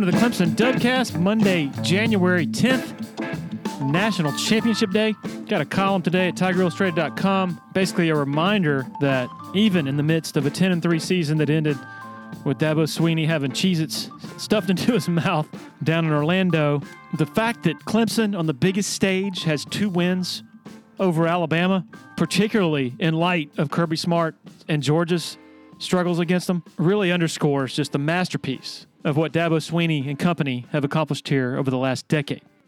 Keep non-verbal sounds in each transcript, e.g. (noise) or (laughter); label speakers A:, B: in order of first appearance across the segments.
A: Welcome to the Clemson Dubcast, Monday, January 10th, National Championship Day. Got a column today at TigerIllustrated.com. Basically, a reminder that even in the midst of a 10 and 3 season that ended with Dabo Swinney having Cheez Its stuffed into his mouth down in Orlando, the fact that Clemson on the biggest stage has two wins over Alabama, particularly in light of Kirby Smart and Georgia's struggles against them, really underscores just the masterpiece of what Dabo Swinney and company have accomplished here over the last decade.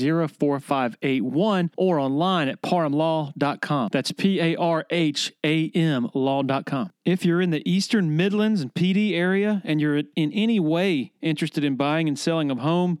A: 4581 or online at parhamlaw.com. That's P A R H A M law.com. If you're in the Eastern Midlands and Pee Dee area and you're in any way interested in buying and selling a home,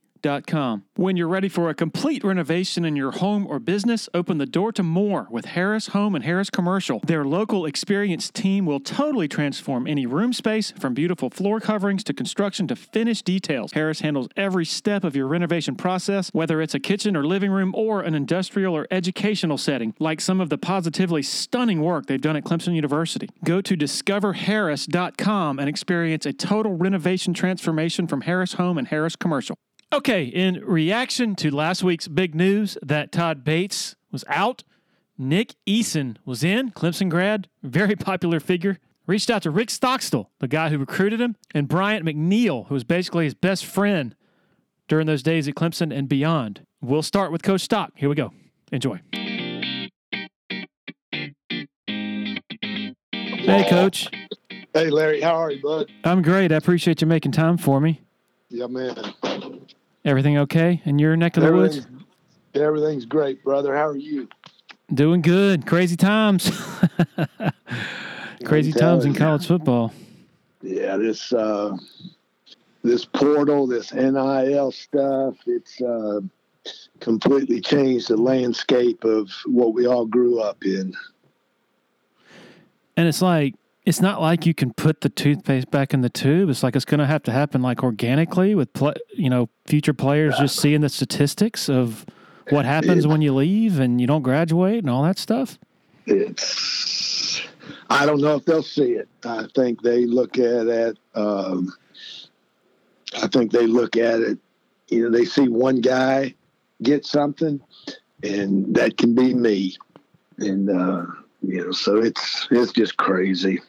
A: when you're ready for a complete renovation in your home or business, open the door to more with Harris Home and Harris Commercial. Their local experienced team will totally transform any room space from beautiful floor coverings to construction to finished details. Harris handles every step of your renovation process, whether it's a kitchen or living room or an industrial or educational setting, like some of the positively stunning work they've done at Clemson University. Go to discoverharris.com and experience a total renovation transformation from Harris Home and Harris Commercial. Okay, in reaction to last week's big news that Todd Bates was out, Nick Eason was in, Clemson grad, very popular figure. Reached out to Rick Stockstill, the guy who recruited him, and Bryant McNeal, who was basically his best friend during those days at Clemson and beyond. We'll start with Coach Stock. Here we go. Enjoy. Hey, Coach.
B: Hey, Larry. How are you, bud?
A: I'm great. I appreciate you making time for me.
B: Yeah, man.
A: Everything okay in your neck of the woods?
B: Everything's great, brother. How are you?
A: Doing good. Crazy times. (laughs) Crazy times in college football.
B: Yeah, this uh, this portal, this NIL stuff, it's uh, completely changed the landscape of what we all grew up in.
A: And it's like it's not like you can put the toothpaste back in the tube. It's like it's going to have to happen like organically with you know future players just seeing the statistics of what happens when you leave and you don't graduate and all that stuff.
B: It's I don't know if they'll see it. I think they look at it. Um, I think they look at it. You know, they see one guy get something, and that can be me. And uh, you know, so it's it's just crazy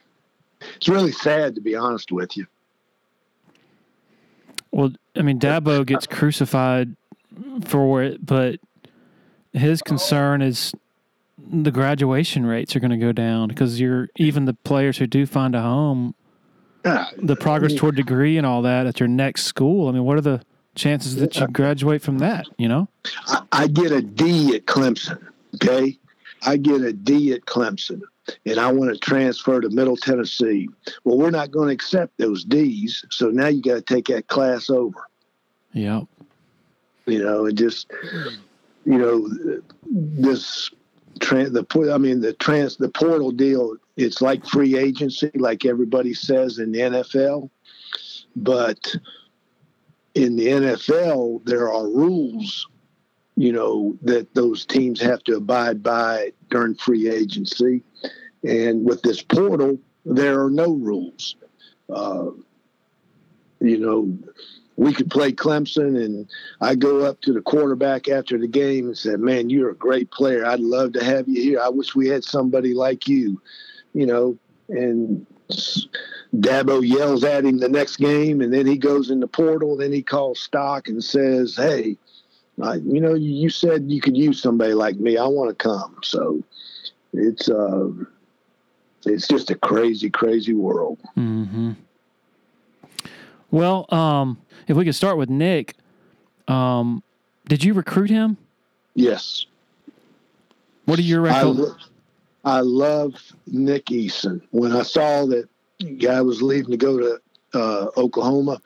B: it's really sad to be honest with you.
A: Well, I mean, Dabo gets crucified for it, but his concern is the graduation rates are going to go down because you're even the players who do find a home, the progress mm. toward degree and all that at your next school. I mean, what are the chances that you graduate from that? You know,
B: I, I get a D at Clemson. Okay, I get a D at Clemson and I want to transfer to Middle Tennessee. Well, we're not going to accept those D's, so now you got to take that class over.
A: Yeah.
B: You know, it just you know this trans the I mean the trans the portal deal. It's like free agency, like everybody says in the NFL, but in the NFL there are rules you know, that those teams have to abide by during free agency. And with this portal, there are no rules. Uh, you know, we could play Clemson, and I go up to the quarterback after the game and said, "Man, you're a great player. I'd love to have you here. I wish we had somebody like you." You know, and Dabo yells at him the next game, and then he goes in the portal. Then he calls Stock and says, "Hey, I, you know, you said you could use somebody like me. I want to come. So it's uh, it's just a crazy, crazy world.
A: Mm-hmm. Well, um, if we could start with Nick, um, did you recruit him?
B: Yes.
A: What are your records?
B: I, I love Nick Eason. When I saw that guy was leaving to go to uh, Oklahoma,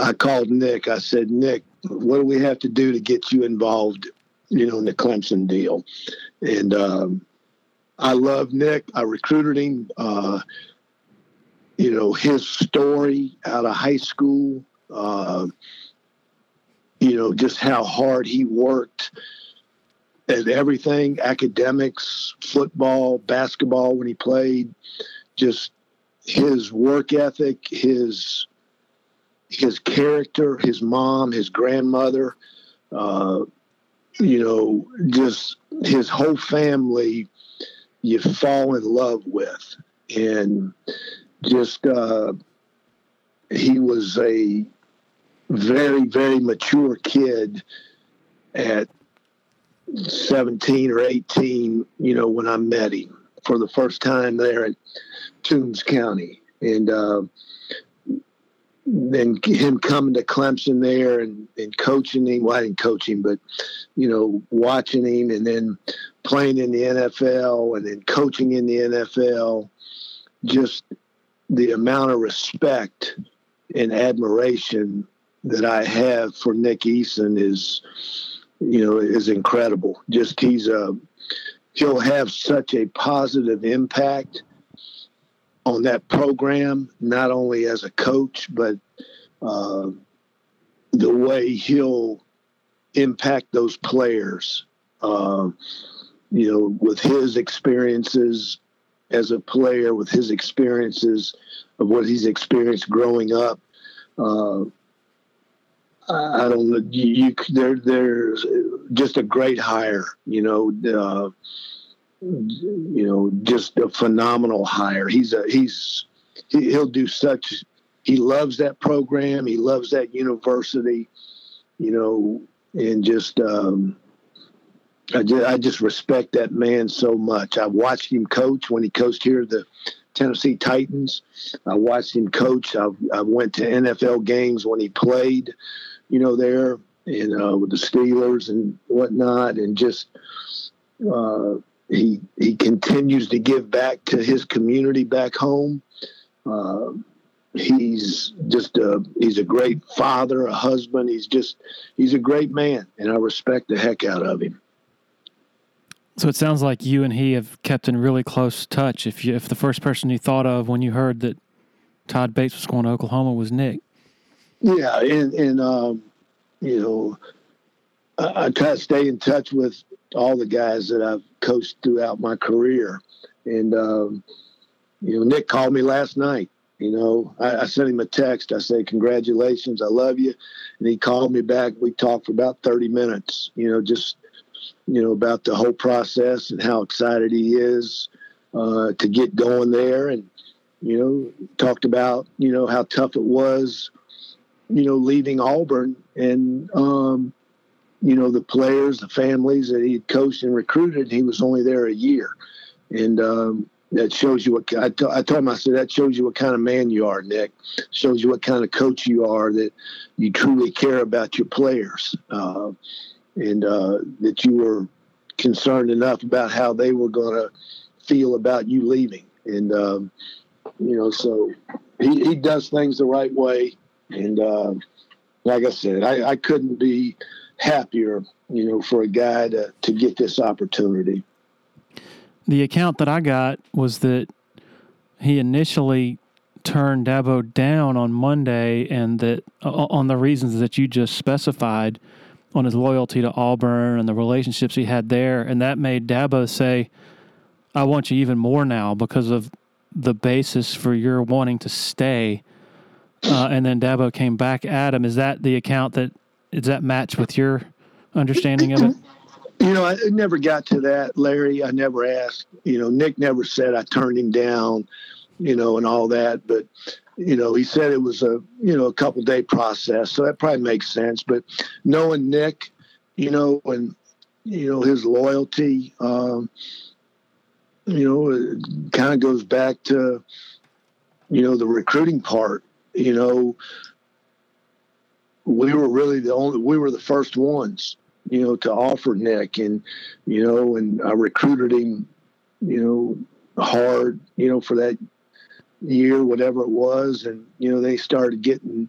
B: I called Nick. I said, Nick, what do we have to do to get you involved, you know, in the Clemson deal? And um, I love Nick. I recruited him. Uh, you know, his story out of high school, uh, you know, just how hard he worked at everything academics, football, basketball when he played, just his work ethic, his his character, his mom, his grandmother, uh, you know, just his whole family you fall in love with. And just, uh, he was a very, very mature kid at 17 or 18, you know, when I met him for the first time there in Toombs County. And uh, then him coming to Clemson there and, and coaching him. Well, I didn't coach him, but, you know, watching him and then playing in the NFL and then coaching in the NFL. Just the amount of respect and admiration that I have for Nick Eason is you know, is incredible. Just he's a he'll have such a positive impact on that program, not only as a coach, but uh, the way he'll impact those players. Uh, you know, with his experiences as a player, with his experiences of what he's experienced growing up. Uh, I don't know. You, you there, there's just a great hire. You know, uh, you know, just a phenomenal hire. He's a he's he, he'll do such. He loves that program. He loves that university. You know, and just um, I just I just respect that man so much. I watched him coach when he coached here the Tennessee Titans. I watched him coach. I, I went to NFL games when he played you know, there and uh, with the Steelers and whatnot, and just uh, he he continues to give back to his community back home. Uh, he's just a he's a great father, a husband. He's just he's a great man, and I respect the heck out of him.
A: So it sounds like you and he have kept in really close touch. If you if the first person you thought of when you heard that Todd Bates was going to Oklahoma was Nick.
B: Yeah, and and um, you know, I, I try to stay in touch with all the guys that I've coached throughout my career, and um, you know, Nick called me last night. You know, I, I sent him a text. I said, "Congratulations, I love you," and he called me back. We talked for about thirty minutes. You know, just you know about the whole process and how excited he is uh, to get going there, and you know, talked about you know how tough it was you know, leaving Auburn and, um, you know, the players, the families that he had coached and recruited, he was only there a year. And um, that shows you what I, t- I told him, I said, that shows you what kind of man you are, Nick. Shows you what kind of coach you are, that you truly care about your players uh, and uh, that you were concerned enough about how they were going to feel about you leaving. And, um, you know, so he, he does things the right way. And uh, like I said, I, I couldn't be happier, you know, for a guy to, to get this opportunity.
A: The account that I got was that he initially turned Dabo down on Monday, and that uh, on the reasons that you just specified, on his loyalty to Auburn and the relationships he had there, and that made Dabo say, "I want you even more now because of the basis for your wanting to stay." uh, and then Dabo came back at him. Is that the account that does that match with your understanding of it? (clears throat)
B: You know, I never got to that, Larry. I never asked. You know, Nick never said I turned him down. you know, and all that. But you know, he said it was a you know a couple day process, so that probably makes sense. But knowing Nick, you know, and you know his loyalty, um, you know, kind of goes back to you know the recruiting part. You know, we were really the only we were the first ones you know to offer nick and you know and i recruited him you know hard you know for that year whatever it was and you know they started getting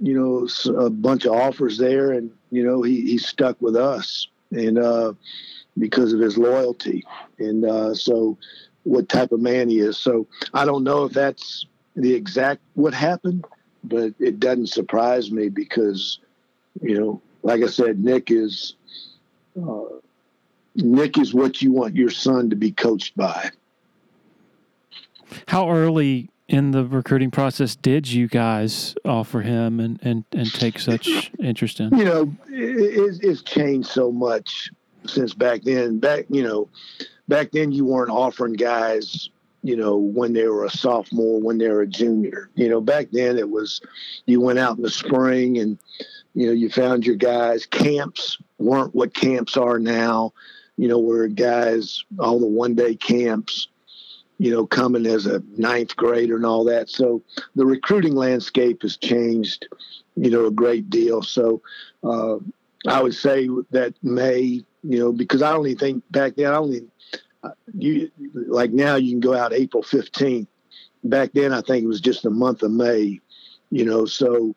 B: you know a bunch of offers there and you know he, he stuck with us and uh because of his loyalty and uh so what type of man he is so i don't know if that's the exact what happened but it doesn't surprise me because, you know, like I said, Nick is uh, Nick is what you want your son to be coached by.
A: How early in the recruiting process did you guys offer him and, and, and take such interest in?
B: You know, it, it's changed so much since back then. Back, you know, back then you weren't offering guys you know, when they were a sophomore, when they were a junior. You know, back then it was you went out in the spring and, you know, you found your guys. Camps weren't what camps are now, you know, where guys, all the one day camps, you know, coming as a ninth grader and all that. So the recruiting landscape has changed, you know, a great deal. So uh, I would say that May, you know, because I only think back then, I only you like now you can go out April 15th. Back then, I think it was just the month of May, you know. So,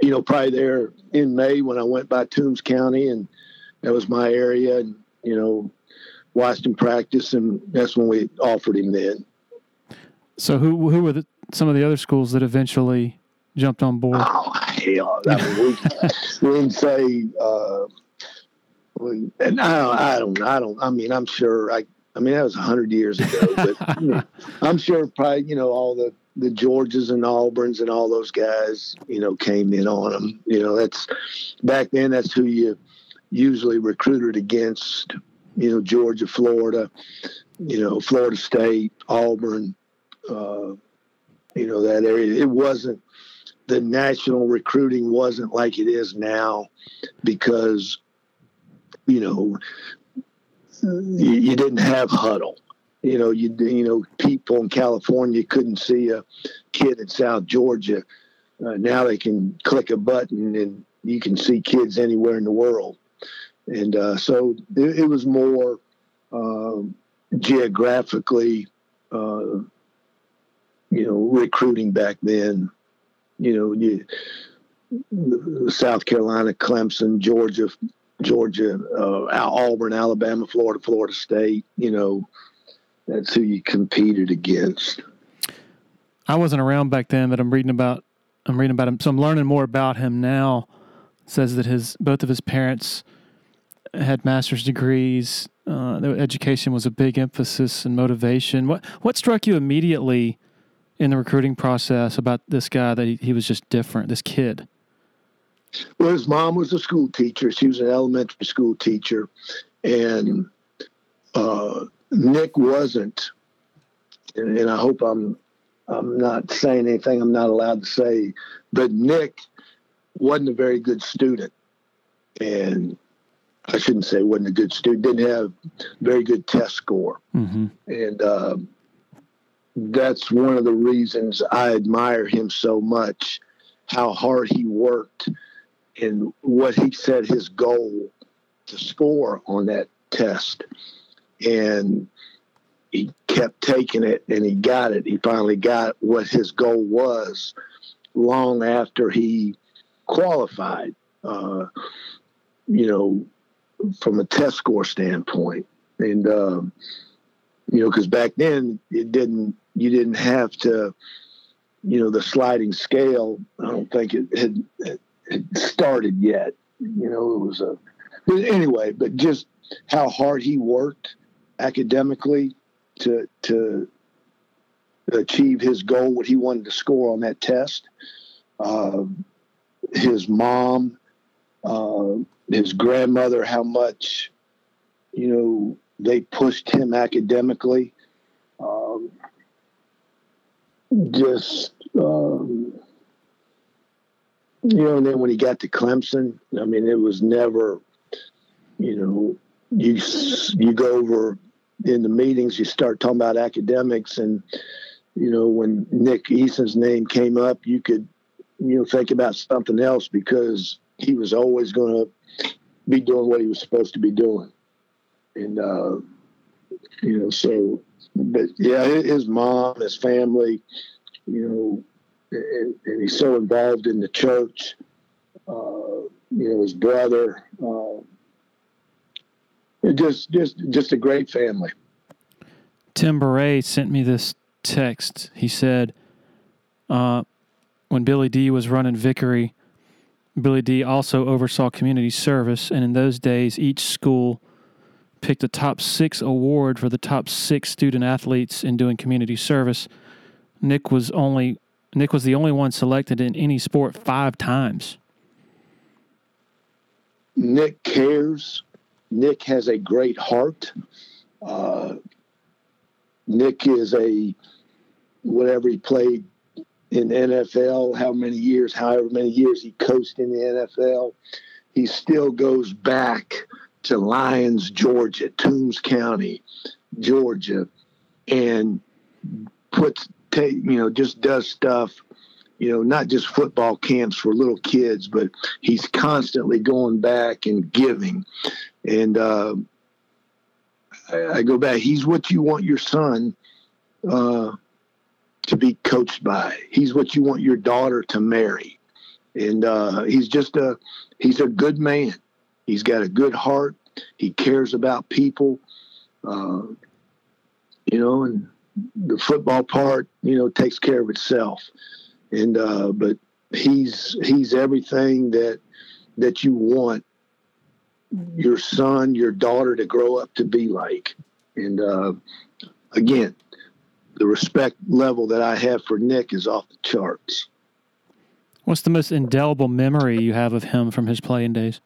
B: you know, probably there in May when I went by Toombs County and that was my area, and you know, watched him practice, and that's when we offered him then.
A: So, who who were the, some of the other schools that eventually jumped on board?
B: Oh hell, I mean, we, (laughs) we can say. Uh, and I don't, I don't, I don't. I mean, I'm sure. I, I mean, that was hundred years ago, but (laughs) I'm sure probably you know all the the Georges and Auburns and all those guys, you know, came in on them. You know, that's back then. That's who you usually recruited against. You know, Georgia, Florida, you know, Florida State, Auburn. Uh, you know that area. It wasn't the national recruiting wasn't like it is now because you know, you, you didn't have Hudl. You know, you you know, people in California couldn't see a kid in South Georgia. Uh, now they can click a button and you can see kids anywhere in the world. And uh, so it, it, was more uh, geographically, uh, you know, recruiting back then. You know, you, South Carolina, Clemson, Georgia, Georgia, uh, Auburn, Alabama, Florida, Florida State. You know, that's who you competed against.
A: I wasn't around back then, but I'm reading about I'm reading about him, so I'm learning more about him now. Says that his both of his parents had master's degrees. Uh, education was a big emphasis and motivation. What what struck you immediately in the recruiting process about this guy that he, he was just different? This kid.
B: Well, his mom was a school teacher. She was an elementary school teacher, and uh, Nick wasn't. And, and I hope I'm I'm not saying anything I'm not allowed to say, but Nick wasn't a very good student, and I shouldn't say wasn't a good student. Didn't have very good test score, mm-hmm. and uh, that's one of the reasons I admire him so much. How hard he worked and what he set his goal to score on that test. And he kept taking it and he got it. He finally got what his goal was long after he qualified, uh, you know, from a test score standpoint. And, um, you know, because back then it didn't, you didn't have to, you know, the sliding scale, I don't think it had, started yet. You know, it was a anyway, but just how hard he worked academically to to achieve his goal, what he wanted to score on that test. Uh, his mom, uh, his grandmother, how much you know they pushed him academically. Um, just um, you know, and then when he got to Clemson, I mean, it was never, you know, you you go over in the meetings, you start talking about academics, and you know, when Nick Eason's name came up, you could, you know, think about something else because he was always going to be doing what he was supposed to be doing, and uh, you know, so, but yeah, his mom, his family, you know, and, and he's so involved in the church. Uh, you know, his brother. Uh, just, just, just a great family.
A: Tim Bourret sent me this text. He said, uh, when Billy D was running Vickery, Billy D also oversaw community service, and in those days, each school picked a top six award for the top six student athletes in doing community service. Nick was only Nick was the only one selected in any sport five times.
B: Nick cares. Nick has a great heart. Uh, Nick is a whatever he played in NFL, how many years, however many years he coached in the NFL, he still goes back to Lyons, Georgia, Toombs County, Georgia, and puts take you know just does stuff you know not just football camps for little kids but he's constantly going back and giving. And uh, I, I, go back he's what you want your son uh, to be coached by. He's what you want your daughter to marry. And uh, he's just a he's a good man. He's got a good heart. He cares about people. Uh, you know and the football part, you know, takes care of itself. And uh, but he's he's everything that that you want your son, your daughter to grow up to be like. And uh, again, the respect level that I have for Nick is off the charts.
A: What's the most indelible memory you have of him from his playing days?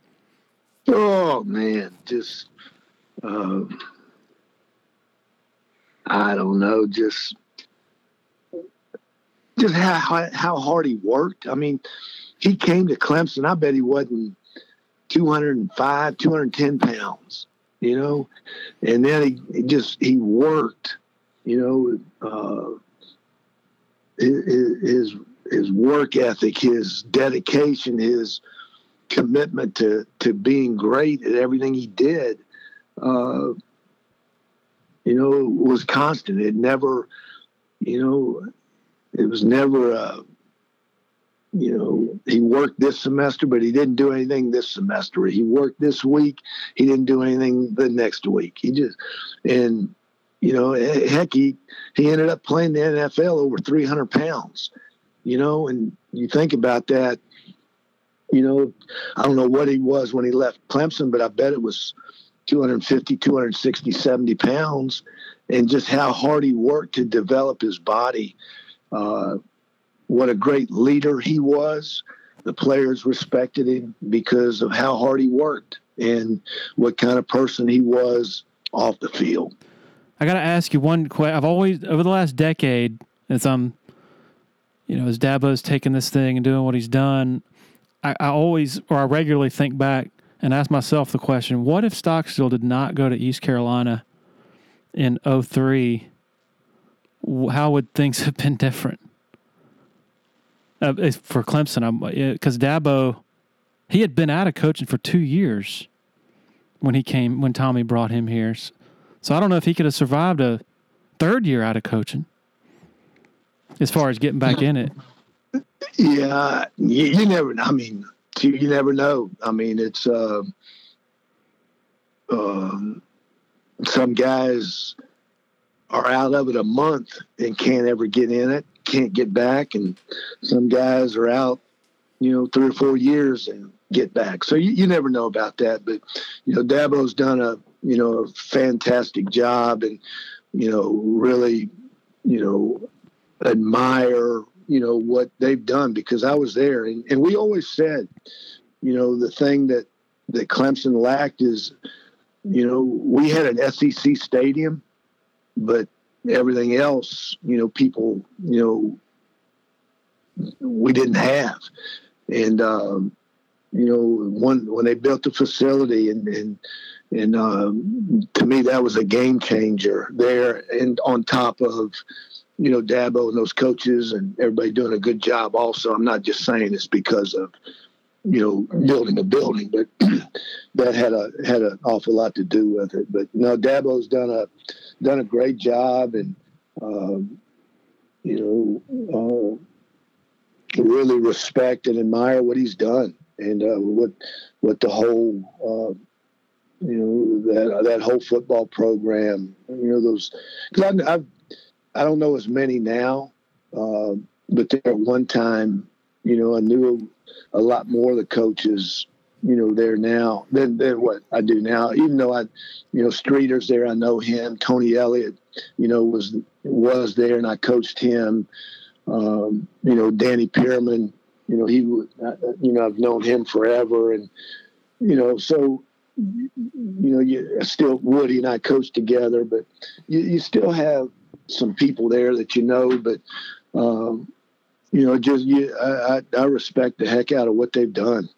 B: Oh man, just uh, I don't know, just just how how hard he worked. I mean, he came to Clemson. I bet he wasn't 205, 210 pounds, you know, and then he, he just he worked, you know, uh, his his work ethic, his dedication, his commitment to to being great at everything he did. Uh, you know, was constant. It never, you know, it was never a, uh, you know, he worked this semester, but he didn't do anything this semester. He worked this week, he didn't do anything the next week. He just, and, you know, heck, he, he ended up playing the NFL over 300 pounds, you know, and you think about that, you know, I don't know what he was when he left Clemson, but I bet it was 250, 260, 70 pounds, and just how hard he worked to develop his body. Uh, what a great leader he was. The players respected him because of how hard he worked and what kind of person he was off the field.
A: I got to ask you one question. I've always, over the last decade, as I'm, you know, as Dabo's taking this thing and doing what he's done, I, I always, or I regularly think back and ask myself the question what if Stockstill did not go to East Carolina in 03? How would things (laughs) have been different? Uh, for Clemson, because Dabo, he had been out of coaching for two years when he came, when Tommy brought him here. So I don't know if he could have survived a third year out of coaching as far as getting back in it.
B: Yeah, you, you never, I mean, you, you never know. I mean, it's uh, um, some guys are out of it a month and can't ever get in it, can't get back, and some guys are out, you know, three or four years and get back. So you, you never know about that. But you know, Dabo's done a you know a fantastic job, and you know really, you know, admire you know what they've done because I was there, and, and we always said, you know, the thing that that Clemson lacked is, you know, we had an SEC stadium, but everything else, you know, people, you know, we didn't have. And, um, you know, one, when they built the facility and, and, and um, to me, that was a game changer there. And on top of, you know, Dabo and those coaches and everybody doing a good job. Also, I'm not just saying it's because of, you know, building a building, but (clears throat) that had a had an awful lot to do with it. But no, Dabo's done a done a great job, and um, you know, uh, really respect and admire what he's done, and uh, what what the whole. Uh, you know that that whole football program. You know those because I've, I've I don't know as many now, uh, but there at one time, you know, I knew a lot more of the coaches, you know, there now than, than what I do now. Even though I, you know, Streeter's there, I know him. Tony Elliott, you know, was was there, and I coached him. Um, you know, Danny Pearman, you know, he, you know, I've known him forever, and you know, so you know, you still Woody and I coach together, but you, you still have some people there that you know, but um, you know, just you, I, I respect the heck out of what they've done.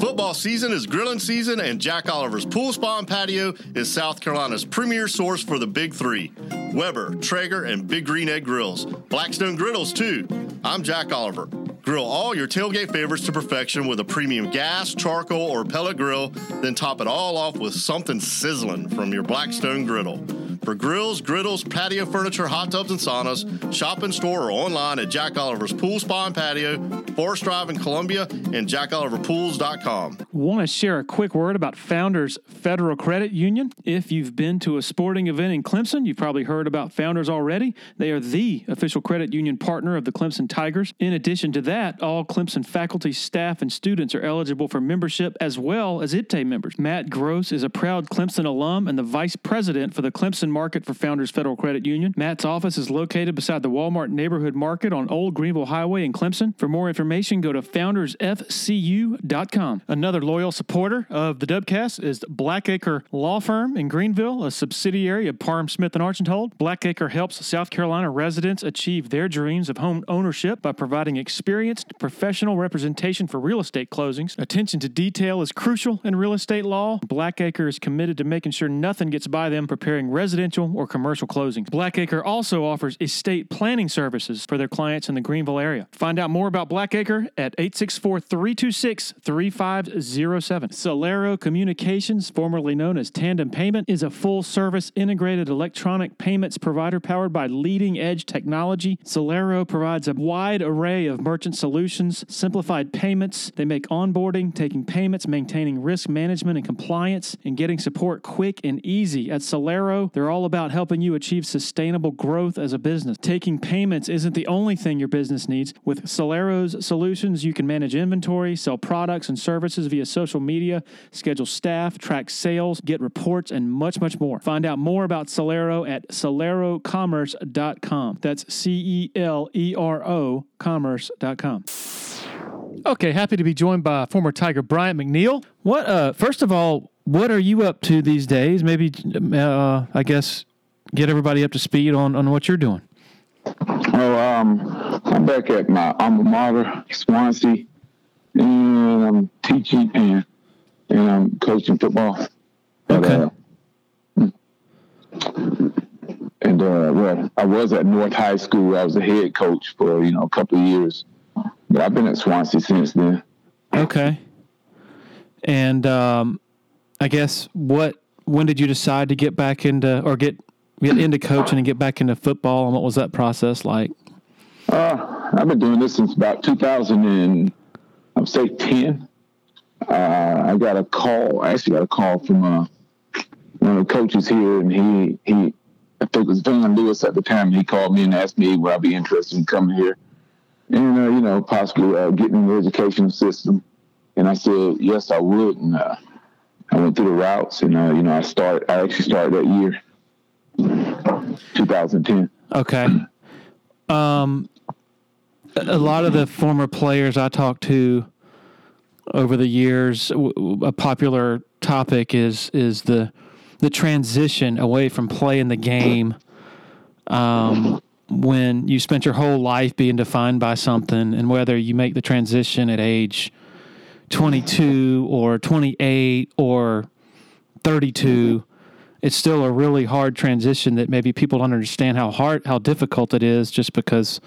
C: Football season is grilling season, and Jack Oliver's Pool Spa and Patio is South Carolina's premier source for the big three Weber, Traeger, and Big Green Egg Grills. Blackstone Griddles, too. I'm Jack Oliver. Grill all your tailgate favorites to perfection with a premium gas, charcoal, or pellet grill, then top it all off with something sizzling from your Blackstone griddle. For grills, griddles, patio furniture, hot tubs, and saunas, shop in store or online at Jack Oliver's Pool Spa and Patio, Forest Drive in Columbia, and jackoliverpools.com.
A: Want to share a quick word about Founders Federal Credit Union? If you've been to a sporting event in Clemson, you've probably heard about Founders already. They are the official credit union partner of the Clemson Tigers. In addition to that, all Clemson faculty, staff, and students are eligible for membership as well as IPTAY members. Matt Gross is a proud Clemson alum and the vice president for the Clemson Market for Founders Federal Credit Union. Matt's office is located beside the Walmart Neighborhood Market on Old Greenville Highway in Clemson. For more information, go to foundersfcu.com. Another loyal supporter of the Dubcast is Blackacre Law Firm in Greenville, a subsidiary of Parham Smith and Archenhold. Blackacre helps South Carolina residents achieve their dreams of home ownership by providing experienced professional representation for real estate closings. Attention to detail is crucial in real estate law. Blackacre is committed to making sure nothing gets by them preparing residential or commercial closings. Blackacre also offers estate planning services for their clients in the Greenville area. Find out more about Blackacre at 864 326 3507. Celero Communications, formerly known as Tandem Payment, is a full service integrated electronic payments provider powered by leading edge technology. Celero provides a wide array of merchant solutions, simplified payments. They make onboarding, taking payments, maintaining risk management and compliance, and getting support quick and easy. At Celero, they're all about helping you achieve sustainable growth as a business. Taking payments isn't the only thing your business needs. With Celero's solutions, you can manage inventory, sell products and services via social media, schedule staff, track sales, get reports, and much, much more. Find out more about Celero at celerocommerce.com. That's C E L E R O commerce.com. Okay, happy to be joined by former Tiger Bryant McNeal. What uh first of all, what are you up to these days? Maybe uh I guess get everybody up to speed on on what you're doing.
D: Oh, um, I'm back at my alma mater, Swansea, and I'm teaching and and I'm coaching football. But,
A: Okay.
D: uh, and uh, well, I was at North High School. I was a head coach for you know a couple of years, but I've been at Swansea since then.
A: Okay. And um I guess what when did you decide to get back into or get get into coaching and get back into football and what was that process like?
D: Uh, I've been doing this since about 2000 and I would say 10. Uh, I got a call. I actually got a call from uh, one of the coaches here, and he he I think it was Van Lewis at the time. He called me and asked me would I be interested in coming here, and uh, you know possibly uh, getting in the education system. And I said yes, I would. And uh, I went through the routes, and uh, you know I start. I actually started that year, 2010.
A: Okay. Um, a lot of the former players I talked to over the years, a popular topic is is the the transition away from playing the game um, when you spent your whole life being defined by something, and whether you make the transition at age 22 or 28 or 32, it's still a really hard transition that maybe people don't understand how hard, how difficult it is just because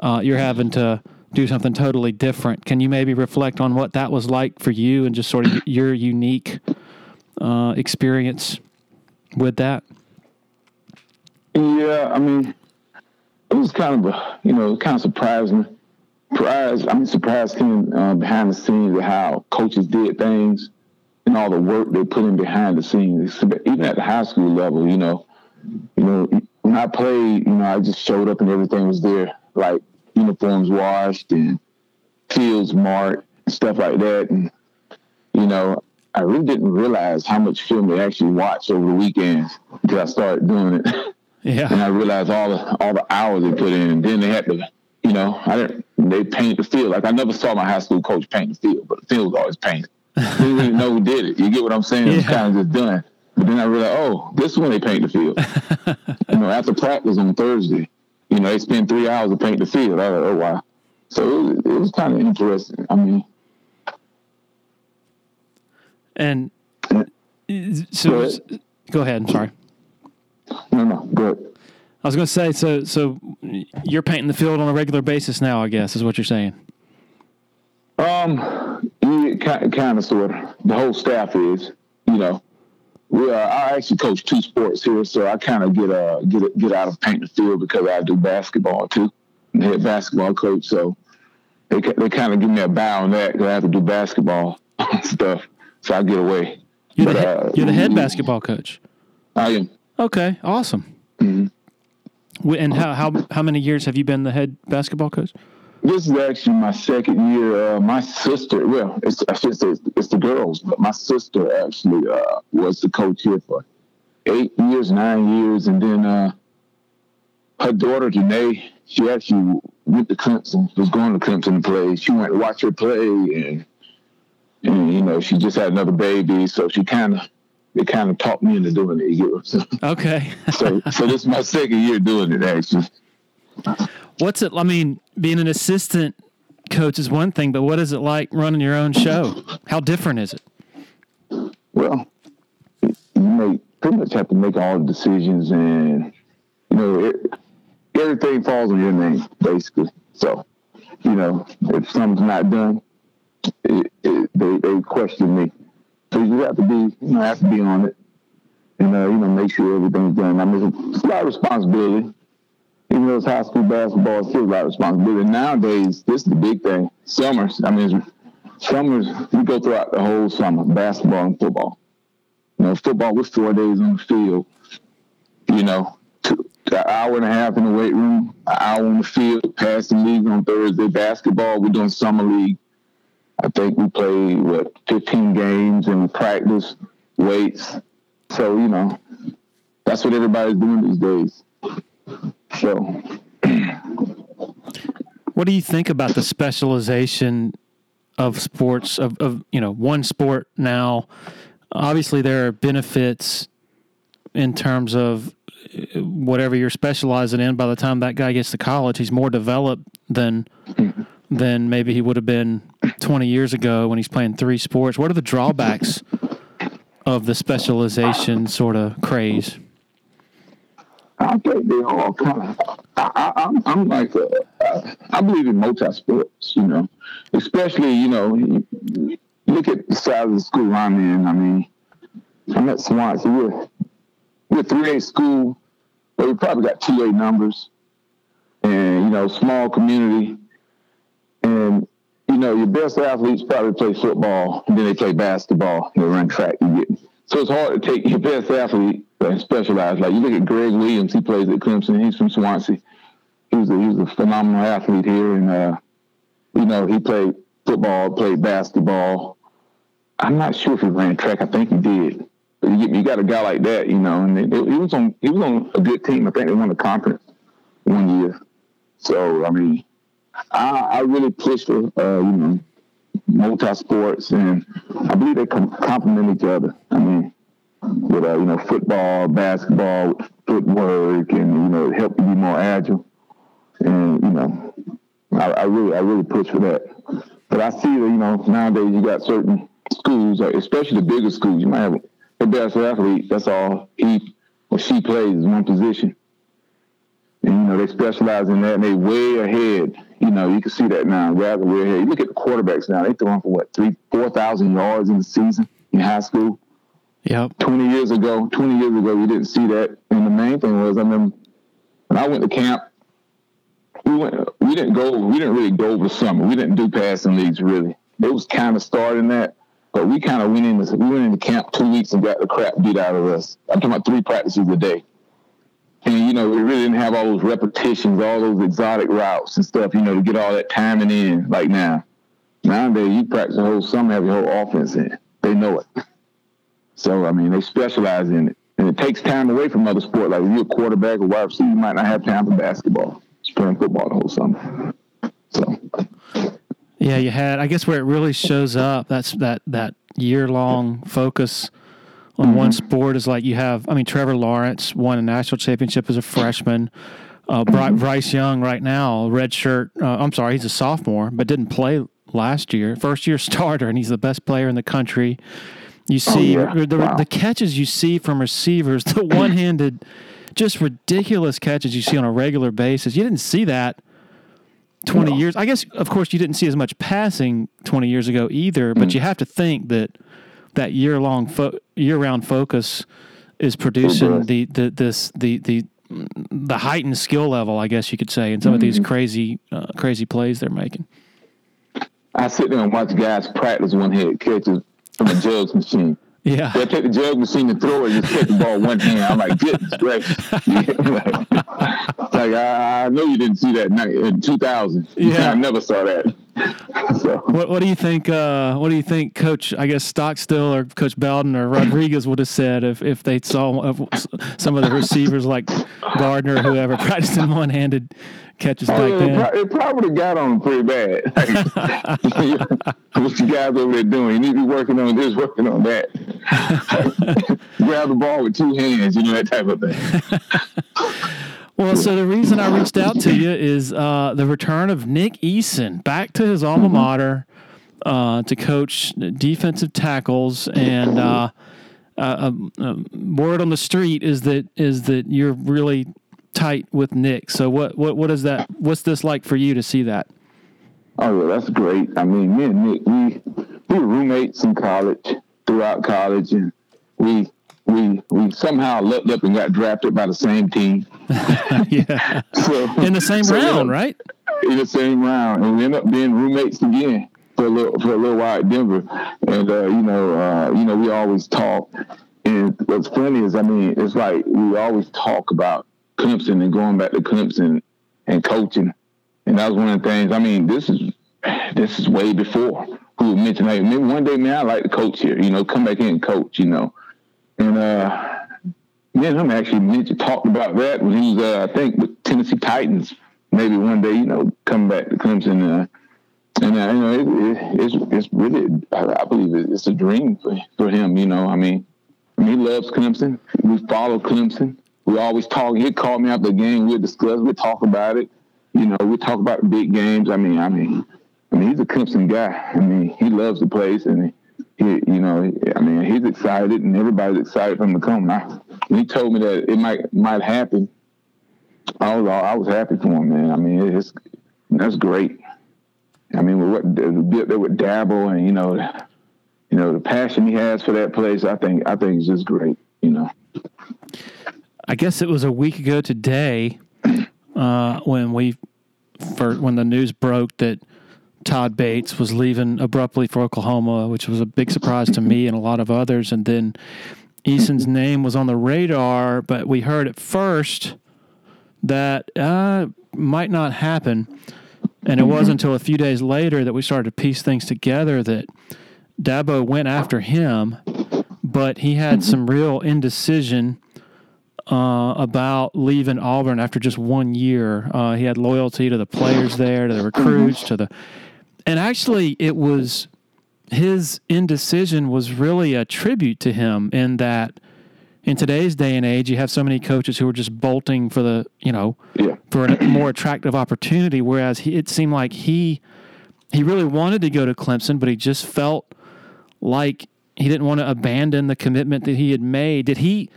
A: uh, you're having to do something totally different. Can you maybe reflect on what that was like for you and just sort of your unique uh, experience with that?
D: Yeah, I mean, it was kind of you know, kind of surprising. Surprised, I mean, surprised seeing uh, behind the scenes of how coaches did things and all the work they put in behind the scenes, even at the high school level. You know, you know, when I played, you know, I just showed up and everything was there, like uniforms washed and fields marked, stuff like that, and you know, I really didn't realize how much film they actually watch over the weekends until I started doing it.
A: Yeah.
D: And I realized all the all the hours they put in. And then they had to, you know, I didn't they paint the field. Like I never saw my high school coach paint the field, but the field was always painted. We didn't really know who did it. You get what I'm saying?
A: Yeah.
D: kind of just done. But then I realized, oh, this is when they paint the field. (laughs) you know, after practice on Thursday, you know, they spend three hours to paint the field. I was like, oh wow. So it was, it was kind of interesting. I mean,
A: And so,
D: Go ahead.
A: go ahead. I'm sorry.
D: no, no, good.
A: I was going to say, so, so you're painting the field on a regular basis now, I guess, is what you're saying.
D: Um, kind, of, sort of. The whole staff is, you know, we are, I actually coach two sports here, so I kind of get uh get get out of painting the field because I do basketball too. I'm head basketball coach, so they they kind of give me a bow on that because I have to do basketball (laughs) stuff, so I get away.
A: You're the,
D: But,
A: head,
D: uh,
A: you're the head basketball coach.
D: I am.
A: Okay, awesome. And how, how how many years have you been the head basketball coach?
D: This is actually my second year. Uh, my sister, well, it's, I should say it's, it's the girls, but my sister actually uh, was the coach here for eight years, nine years, and then uh, her daughter Janae, she actually went to Clemson, was going to Clemson to play. She went to watch her play, and and you know she just had another baby, so she kind of they kind of talked me into doing it. You what
A: Okay. (laughs)
D: So so this is my second year doing it actually.
A: What's it? I mean, being an assistant coach is one thing, but what is it like running your own show? How different is it?
D: Well, you make pretty much have to make all the decisions, and you know it, everything falls on your name basically. So, you know, if something's not done, it, it, they they question me. So you have to be, you know, have to be on it, and uh, you know, make sure everything's done. I mean, it's a lot of responsibility. Even though it's high school basketball, it's still a lot of responsibility. Nowadays, this is the big thing. Summers, I mean, summers we go throughout the whole summer, basketball and football. You know, football was four days on the field. You know, two, an hour and a half in the weight room, an hour on the field, passing league on Thursday. Basketball, we're doing summer league. I think we played what 15 games and we practice weights. So you know, that's what everybody's doing these days. So (clears throat)
A: What do you think about the specialization of sports of, of you know one sport now? Obviously, there are benefits in terms of uh, whatever you're specializing in. By the time that guy gets to college, he's more developed than than maybe he would have been 20 years ago when he's playing three sports. What are the drawbacks of the specialization sort of craze?
D: I think they all kind of. I, I, I'm, like, a, I, I believe in multi sports, you know, especially, you know, look at the size of the school I'm in. I mean, I'm at Swansea. We're, we're 3A school, but we probably got 2A numbers and, you know, small community. And, know, your best athletes probably play football, and then they play basketball, they run track. Get, so it's hard to take your best athlete and specialize. Like you look at Greg Williams, he plays at Clemson. He's from Swansea. He was a, he was a phenomenal athlete here, and uh, you know he played football, played basketball. I'm not sure if he ran track. I think he did. But you, you got a guy like that, you know, and it, he was on he was on a good team. I think they won the conference one year. So I mean, I, I really push for uh, you know multi sports, and I believe they com- complement each other. I mean, with uh, you know football, basketball, footwork, and you know help you be more agile. And you know, I, I really I really push for that. But I see that you know nowadays you got certain schools, especially the bigger schools, you might have a best athlete. That's all he or she plays is one position. And, you know, they specialize in that and they way ahead. You know, you can see that now, rather way ahead. You look at the quarterbacks now, they throwing for what, three, 4,000 yards in the season in high school.
A: Yep.
D: 20 years ago, 20 years ago, we didn't see that. And the main thing was, I remember when I went to camp, we went, we didn't go, we didn't really go over summer. We didn't do passing leagues really. It was kind of starting that, but we kind of went into, we went into camp two weeks and got the crap beat out of us. I'm talking about three practices a day. And, you know, we really didn't have all those repetitions, all those exotic routes and stuff, you know, to get all that timing in like now. Nowadays, you practice the whole summer, have your whole offense in. They know it. So, I mean, they specialize in it. And it takes time away from other sports. Like if you're a quarterback or wide receiver, you might not have time for basketball. Just playing football the whole summer. So,
A: Yeah, you had. I guess where it really shows up, that's that that year long focus on one sport is like you have. I mean, Trevor Lawrence won a national championship as a freshman. Uh, Bry- Bryce Young, right now, red shirt. Uh, I'm sorry, he's a sophomore, but didn't play last year. First year (laughs) starter, and he's the best player in the country. You see
D: yeah.
A: the,
D: Wow.
A: the catches you see from receivers, the (clears throat) one handed, just ridiculous catches you see on a regular basis. You didn't see that 20
D: No.
A: years. I guess, of course, you didn't see as much passing 20 years ago either, but you have to think that that year long, fo- year round focus is producing the, the, this, the, the, the heightened skill level, I guess you could say, in some of these crazy, uh, crazy plays they're making.
D: I sit there and watch guys practice one head catches from a jugs machine.
A: Yeah.
D: They'll take the jug machine and throw it just take the ball one hand. I'm like, goodness gracious. Like, (laughs) like, I, I know you didn't see that in- in 2000.
A: Yeah.
D: I never saw that. So,
A: What, what do you think? Uh, what do you think, Coach? I guess Stockstill or Coach Bowden or Rodriguez would have said if, if they saw some of the receivers like Gardner or whoever (laughs) practicing one handed catches back
D: Oh, it,
A: then.
D: it probably got on pretty bad. (laughs) (laughs) what you guys over there doing? You need to be working on this, working on that. Grab the ball with two hands, you know, that type of thing.
A: Well, so the reason I reached out to you is uh, the return of Nick Eason back to his alma mater uh, to coach defensive tackles, and uh, uh, uh, word on the street is that is that you're really tight with Nick. So what what what is that? What's this like for you to see that?
D: Oh, yeah, that's great. I mean, me and Nick, we we were roommates in college, throughout college, and we we we somehow lucked up and got drafted by the same team. (laughs)
A: yeah,
D: So
A: in the same
D: so,
A: round,
D: yeah,
A: right?
D: in the same round, and we ended up being roommates again for a little for a little while at Denver. And uh, you know, uh, you know, we always talk. And what's funny is, I mean, it's like we always talk about Clemson and going back to Clemson and coaching. And that was one of the things. I mean, this is this is way before we would mention, hey, maybe one day, man, I like to coach here. You know, come back in and coach. You know, and uh, me and him actually talked about that when he was, uh, I think, with Tennessee Titans. Maybe one day, you know, come back to Clemson. Uh, and uh, you know, it, it, it's it's really, I, I believe it, it's a dream for for him. You know, I mean, he loves Clemson. We follow Clemson. We always talk. He'd call me after the game. We'd discuss. We'd talk about it. You know, we talk about big games. I mean, I mean, I mean, he's a Clemson guy. I mean, he loves the place, and he, you know, I mean, he's excited, and everybody's excited for him to come. I, he told me that it might might happen, I was I was happy for him, man. I mean, it's that's great. I mean, with what the bit there with Dabo, and you know, you know, the passion he has for that place, I think I think is just great. You know.
A: I guess it was a week ago today uh, when we for when the news broke that Todd Bates was leaving abruptly for Oklahoma, which was a big surprise to me and a lot of others. And then Eason's name was on the radar, but we heard at first that uh, might not happen. And it wasn't until a few days later that we started to piece things together that Dabo went after him, but he had some real indecision uh, about leaving Auburn after just one year. Uh, he had loyalty to the players there, to the recruits, to the, and actually, it was his indecision was really a tribute to him in that in today's day and age, you have so many coaches who are just bolting for the, you know,
D: Yeah.
A: for a more attractive opportunity. Whereas he, it seemed like he he really wanted to go to Clemson, but he just felt like he didn't want to abandon the commitment that he had made. Did he?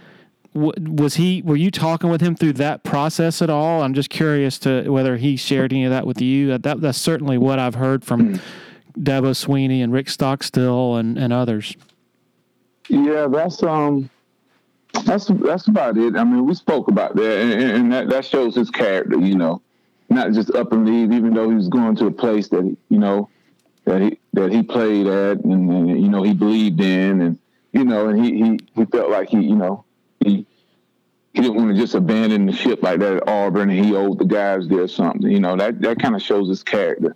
A: Was he? Were you talking with him through that process at all? I'm just curious to whether he shared any of that with you. That that's certainly what I've heard from (clears throat) Dabo Swinney and Rick Stockstill and, and others.
D: Yeah, that's um, that's that's about it. I mean, we spoke about that, and, and- and that that shows his character. You know, not just up and leave, even though he was going to a place that you know that he that he played at, and, and you know he believed in, and you know, and he he he felt like he you know he. He didn't want to just abandon the ship like that at Auburn. And he owed the guys there something. You know that that kind of shows his character,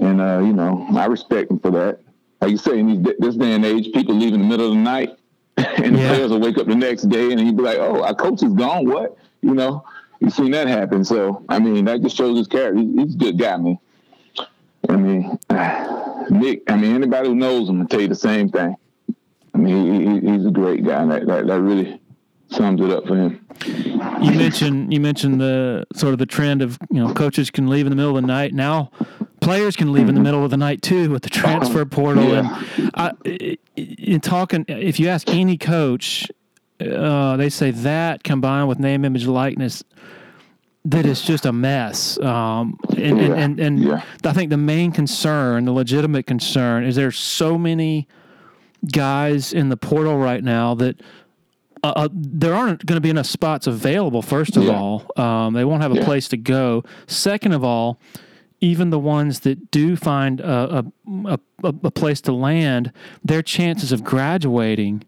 D: and uh, you know I respect him for that. Like you say, in these, this day and age, people leave in the middle of the night, (laughs) and the
A: Yeah.
D: players will wake up the next day and he'd be like, "Oh, our coach is gone. What? You know, you've seen that happen." So, I mean, that just shows his character. He's, he's a good guy, man. I mean, (sighs) Nick. I mean, anybody who knows him will tell you the same thing. I mean, he, he, he's a great guy. That, that that really sums it up for him.
A: You mentioned you mentioned the sort of the trend of you know coaches can leave in the middle of the night. Now players can leave in the middle of the night too with the transfer portal.
D: Yeah.
A: And I, in talking, if you ask any coach, uh, they say that combined with name, image, likeness. That is just a mess, um, and, and and, and
D: Yeah.
A: I think the main concern, the legitimate concern, is there's so many guys in the portal right now that uh, uh, there aren't going to be enough spots available. First of
D: Yeah.
A: all, um, they won't have a
D: Yeah.
A: place to go. Second of all, even the ones that do find a, a, a, a place to land, their chances of graduating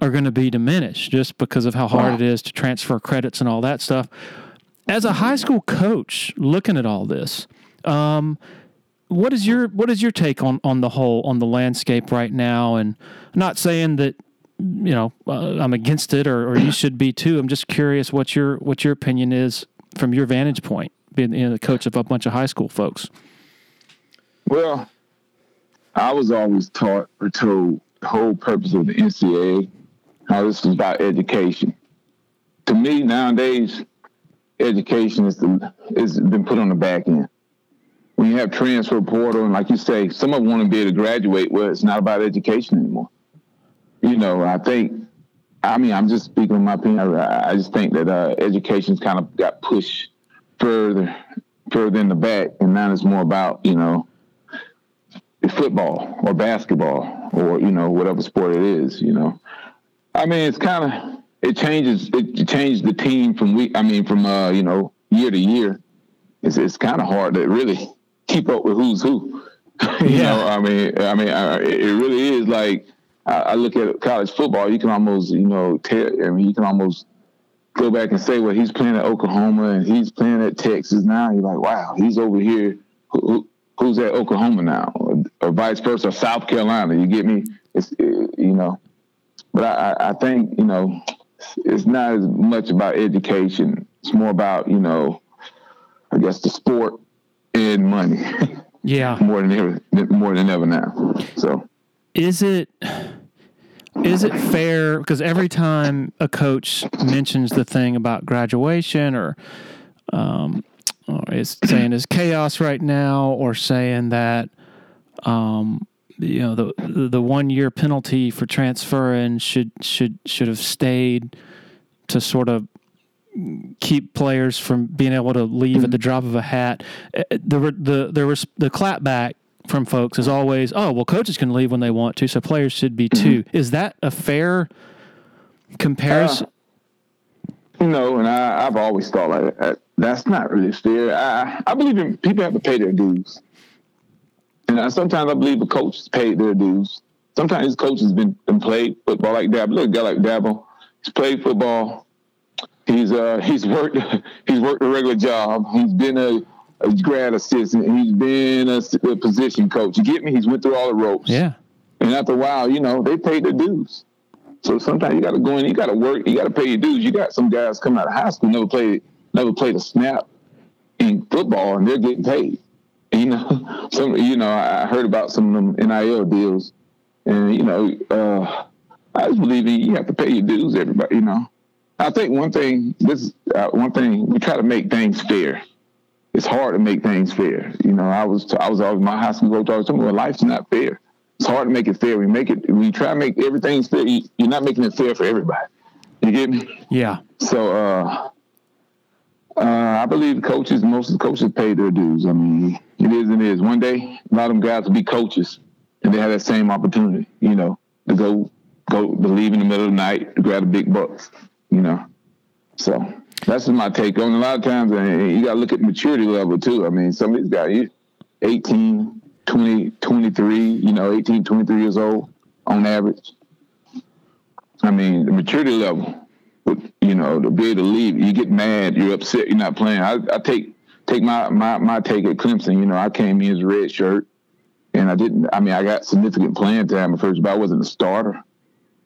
A: are going to be diminished just because of how hard it is to transfer credits and all that stuff. As a high school coach, looking at all this, um, what is your what is your take on on the whole on the landscape right now? And not saying that you know uh, I'm against it or, or you should be too. I'm just curious what your what your opinion is from your vantage point, being you know, the coach of a bunch of high school folks.
D: Well, I was always taught or told the whole purpose of the NCAA, how this is about education. To me, nowadays, education is the is been put on the back end. When you have transfer portal and like you say, some of them want to be able to graduate, well, it's not about education anymore. You know, I think. I mean, I'm just speaking my opinion. I, I just think that uh, education's kind of got pushed further, further in the back, and now it's more about you know football or basketball or you know whatever sport it is you know i mean it's kind of it changes it changed the team from week i mean from uh you know year to year it's, it's kind of hard to really keep up with who's who (laughs) you
A: Yeah.
D: know i mean i mean I, it it really is like I, I look at college football you can almost you know tell i mean you can almost go back and say well he's playing at oklahoma and he's playing at texas now you're like wow he's over here who, who, who's at Oklahoma now, or, or vice versa, South Carolina. You get me? It's uh, you know, but I, I- I think you know, it's not as much about education. It's more about you know, I guess the sport and money
A: Yeah, (laughs)
D: more than ever, more than ever now. So
A: is it is it fair because every time a coach mentions the thing about graduation or um, or is saying is chaos right now or saying that um, you know the the, one year penalty for transferring should should should have stayed to sort of keep players from being able to leave at the drop of a hat. Uh, The the there was the clapback from folks is always, oh well, coaches can leave when they want to, so players should be too. Is that a fair comparison?
D: you know, and I, I've always thought like that. That's not really fair. I, I believe in people have to pay their dues. And I, sometimes I believe the coaches paid their dues. Sometimes his coach has been, been played football like Dabo. Look, a guy like Dabo, he's played football. He's uh he's worked (laughs) he's worked a regular job. He's been a, a grad assistant. He's been a, a position coach. You get me? He's went through all the ropes.
A: yeah.
D: And after a while, you know, they paid their dues. So sometimes you got to go in, you got to work, you got to pay your dues. You got some guys coming out of high school never played, never played a snap in football, and they're getting paid. And, you know, (laughs) some, you know, I I heard about some of them NIL deals, and you know, uh, I just believe you have to pay your dues. Everybody, you know. I think one thing this uh, one thing we try to make things fair. It's hard to make things fair. You know, I was I was always my high school coach always told me, well, life's not fair. It's hard to make it fair. We make it. We try to make everything fair. You, you're not making it fair for everybody. You get me?
A: Yeah.
D: So uh, uh, I believe coaches, most of the coaches pay their dues. I mean, it is and it is. One day, a lot of them guys will be coaches, and they have that same opportunity, you know, to go go to leave in the middle of the night to grab the big bucks, you know. So that's my take on. A lot of times, you got to look at maturity level too. I mean, some of these guys, 18, 20, 23, you know, 18, 23 years old on average. I mean, the maturity level, you know, to be able to leave, you get mad, you're upset, you're not playing. I, I take take my, my my take at Clemson. You know, I came in as a red shirt, and I didn't. I mean, I got significant playing time at first, but I wasn't a starter.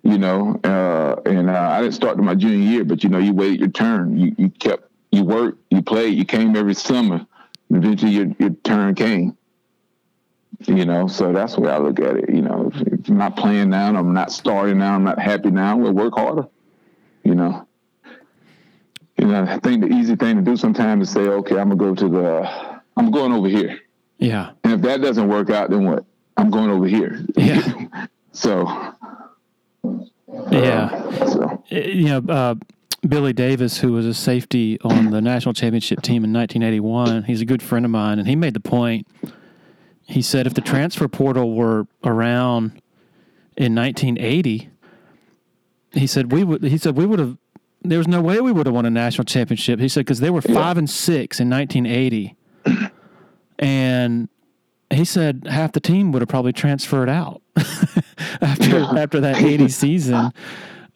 D: You know, uh, and uh, I didn't start to my junior year, but you know, you waited your turn. You you kept you worked, you played, you came every summer. And eventually, your your turn came. You know, so that's the way I look at it. You know, if, if I'm not playing now, I'm not starting now, I'm not happy now. We'll work harder. You know, you know, I think the easy thing to do sometimes is say, okay, I'm gonna go to the, I'm going over here.
A: Yeah.
D: And if that doesn't work out, then what? I'm going over here.
A: Yeah. (laughs)
D: so.
A: Yeah.
D: uh, so
A: you know, uh, Billy Davis, who was a safety on the national championship team in 1981, he's a good friend of mine, and he made the point. He said if the transfer portal were around in 1980, he said we would. He said we would have. There was no way we would have won a national championship. He said because they were five and six in 1980, and he said half the team would have probably transferred out (laughs) after after that 80 season. (laughs)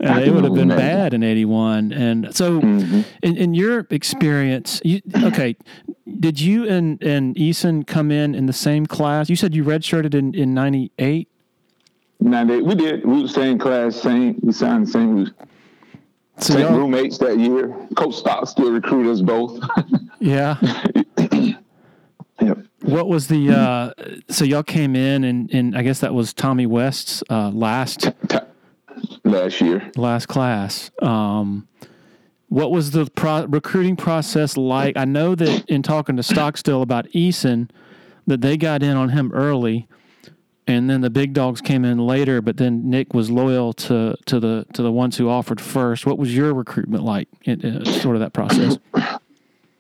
A: And
D: I
A: they
D: can
A: would have been bad in 81. And so, mm-hmm. in, in your experience, you, okay, did you and, and Eason come in in the same class? You said you redshirted in, in 98?
D: now they, we did. We was same class, same. We signed the same.
A: So
D: same roommates that year. Coach Stockstill recruited us both. (laughs)
A: yeah. (clears throat)
D: yep.
A: What was the, uh, so y'all came in and, and I guess that was Tommy West's uh, last
D: last year.
A: last class. Um, what was the pro- recruiting process like? I know that in talking to Stockstill about Eason, that they got in on him early, and then the big dogs came in later. But then Nick was loyal to to the to the ones who offered first. What was your recruitment like? In, in sort of that process.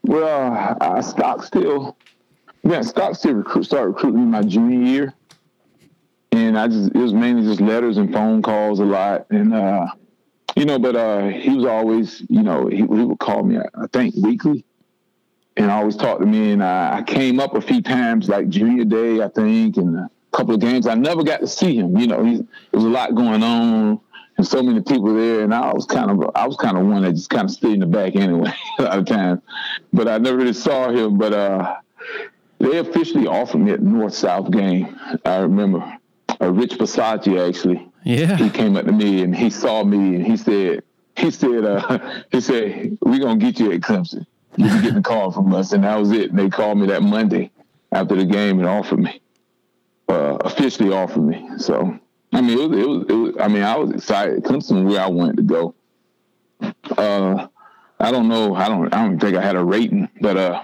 D: Well, I Stockstill, yeah, Stockstill recruit, started recruiting my junior year, and I just it was mainly just letters and phone calls a lot, and uh, you know, but uh, he was always, you know, he, he would call me, I think weekly, and always talk to me, and I, I came up a few times like junior day, I think, and a couple of games. I never got to see him. You know, he, there was a lot going on. And so many people there, and I was kind of, I was kind of one that just kind of stayed in the back anyway, (laughs) a lot of times. But I never really saw him. But uh, they officially offered me at North South game. I remember uh, Rich Bisaccia actually
A: Yeah.
D: he came up to me and he saw me and he said, he said, uh, (laughs) he said, we're gonna get you at Clemson. You can get the call from us, and that was it. And they called me that Monday after the game and offered me, uh, officially offered me. So I mean, it was, it was, it was, I mean, I was excited. Clemson was where I wanted to go. Uh, I don't know. I don't. I don't think I had a rating, but uh,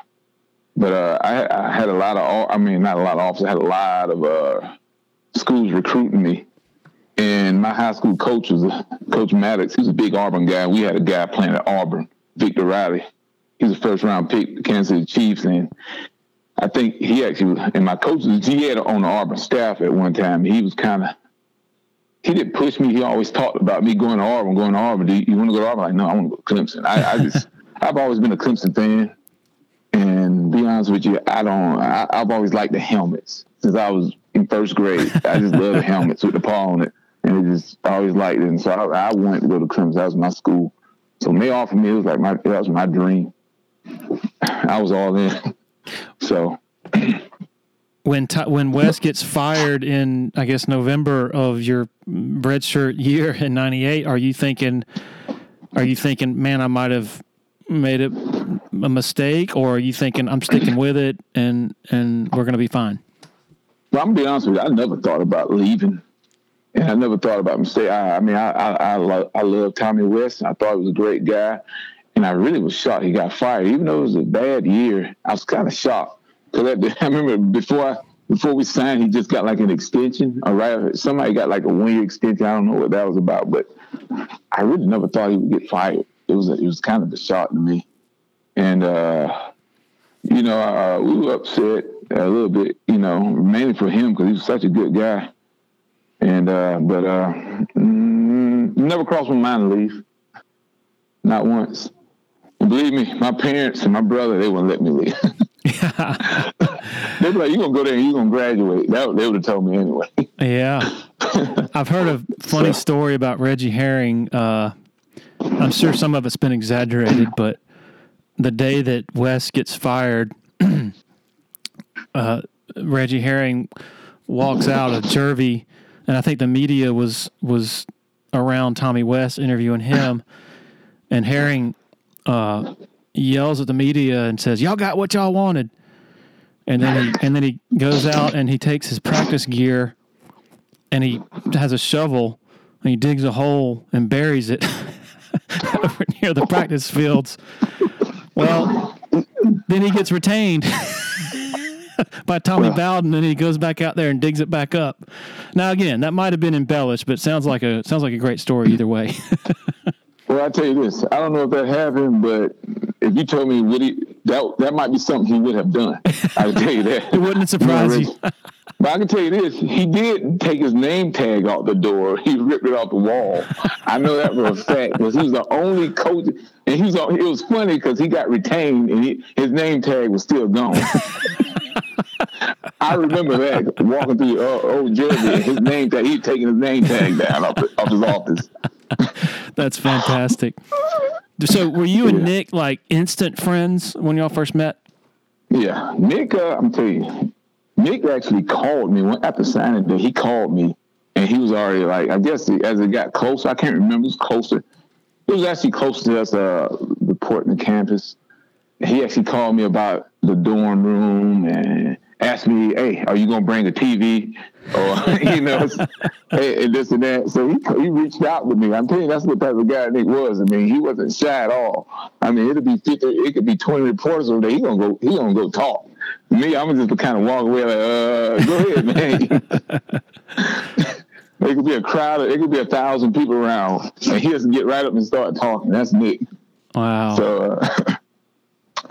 D: but uh, I, I had a lot of. I mean, not a lot of offers. I had a lot of uh, schools recruiting me. And my high school coach was Coach Maddox. He was a big Auburn guy. We had a guy playing at Auburn, Victor Riley. He was a first round pick, Kansas City Chiefs, and I think he actually and my coach was he had on the Auburn staff at one time. He was kind of he didn't push me. He always talked about me going to Auburn, going to Auburn. Do you, you want to go to Auburn? Like, no, I want to go to Clemson. I, I just (laughs) I've always been a Clemson fan, and be honest with you, I don't. I, I've always liked the helmets since I was in first grade. I just love the (laughs) helmets with the paw on it, and it just I always liked it. And so I, I wanted to go to Clemson. That was my school. So when they offered me, it was like my that was my dream. I was all in. (laughs) So
A: when Ty when West gets fired in I guess November of your redshirt year in '98, are you thinking? Are you thinking, man, I might have made it a mistake, or are you thinking I'm sticking with it and and we're gonna be fine?
D: Well, I'm gonna be honest with you. I never thought about leaving. and I never thought about mistake. I, I mean, I I I love, I love Tommy West. I thought he was a great guy, and I really was shocked he got fired, even though it was a bad year. I was kind of shocked because I, (laughs) I remember before I, before we signed, he just got like an extension. All right, somebody got like a one year extension. I don't know what that was about, but I really never thought he would get fired. It was a, it was kind of a shock to me, and uh, you know uh, we were upset a little bit, you know, mainly for him because he was such a good guy. And uh, but uh, mm, never crossed my mind to leave, not once. And believe me, my parents and my brother they wouldn't let me leave. (laughs) (laughs) They'd be like, "You gonna go there and you're gonna graduate?" That they would have told me anyway.
A: Yeah, (laughs) I've heard a funny story about Reggie Herring. Uh, I'm sure some of it's been exaggerated, but the day that West gets fired, (clears throat) uh, Reggie Herring walks out of Jervey, and I think the media was was around Tommy West interviewing him, (clears throat) and Herring uh, yells at the media and says, "Y'all got what y'all wanted," and then he and then he goes out and he takes his practice gear, and he has a shovel and he digs a hole and buries it (laughs) over near the practice fields. Well, then he gets retained (laughs) by Tommy Bowden, and he goes back out there and digs it back up. Now, again, that might have been embellished, but sounds like a sounds like a great story either way. (laughs)
D: Well, I tell you this, I don't know if that happened, but if you told me would he, that that might be something he would have done. I can tell you that.
A: it wouldn't surprise you.
D: But I can tell you this: he did take his name tag out the door. (laughs) He ripped it off the wall. I know that for a fact because he was the only coach, and he was. It was funny because he got retained, and he, his name tag was still gone. (laughs) I remember that walking through uh, old Jervey, his name tag. He taking his name tag down off, off his office. (laughs)
A: That's fantastic. So, were you and Nick like instant friends when y'all first met?
D: Yeah, Nick. Uh, I'm telling you, Nick actually called me when, after signing day. He called me, and he was already like, I guess as it got closer, I can't remember. It was closer. It was actually closer to us, uh, the Portland campus. He actually called me about the dorm room and asked me, "Hey, are you gonna bring a TV?" Or (laughs) you know, (laughs) hey, and this and that. So he he reached out with me. I'm telling you, that's what type of guy Nick was. I mean, he wasn't shy at all. I mean, it'll be 50, it could be 20 reporters over there. He gonna go. He gonna go talk. Me, I'm just kind of walk away like, uh, go ahead, man. (laughs) (laughs) It could be a crowd. It could be a thousand people around, and he doesn't get right up and start talking. That's Nick.
A: Wow.
D: So, uh,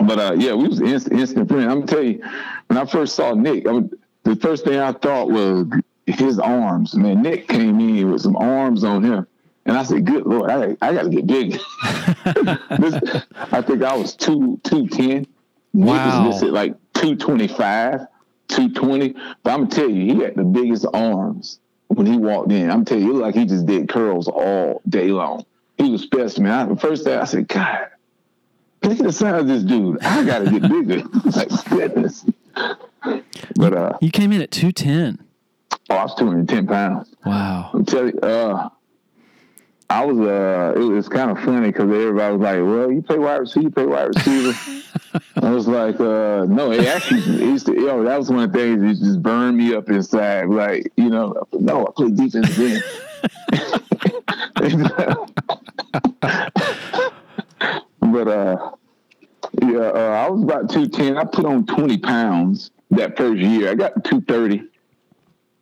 D: (laughs) but uh, yeah, we was instant, instant friends. I'm gonna tell you, when I first saw Nick, I would, the first thing I thought was his arms. Man, Nick came in with some arms on him, and I said, "Good lord, I, I got to get bigger." this, I think I was two two ten.
A: Wow.
D: Nick was listed like two twenty five, two twenty. But I'm gonna tell you, he had the biggest arms when he walked in. I'm telling you, it looked like he just did curls all day long. He was man. I, the first day I said, God, look at the size of this dude. I gotta get bigger. (laughs) like goodness. But uh,
A: you came in at two ten.
D: oh, I was 210 pounds.
A: Wow.
D: I'm telling you, uh, I was uh, it was kind of funny because everybody was like, "Well, you play wide receiver, you play wide receiver." (laughs) I was like, uh, "No, it actually it used to, you know, that was one of the things that just burned me up inside. Like, you know, no, I play defense then." (laughs) but uh, yeah, uh, I was about two ten. I put on twenty pounds that first year. I got two thirty.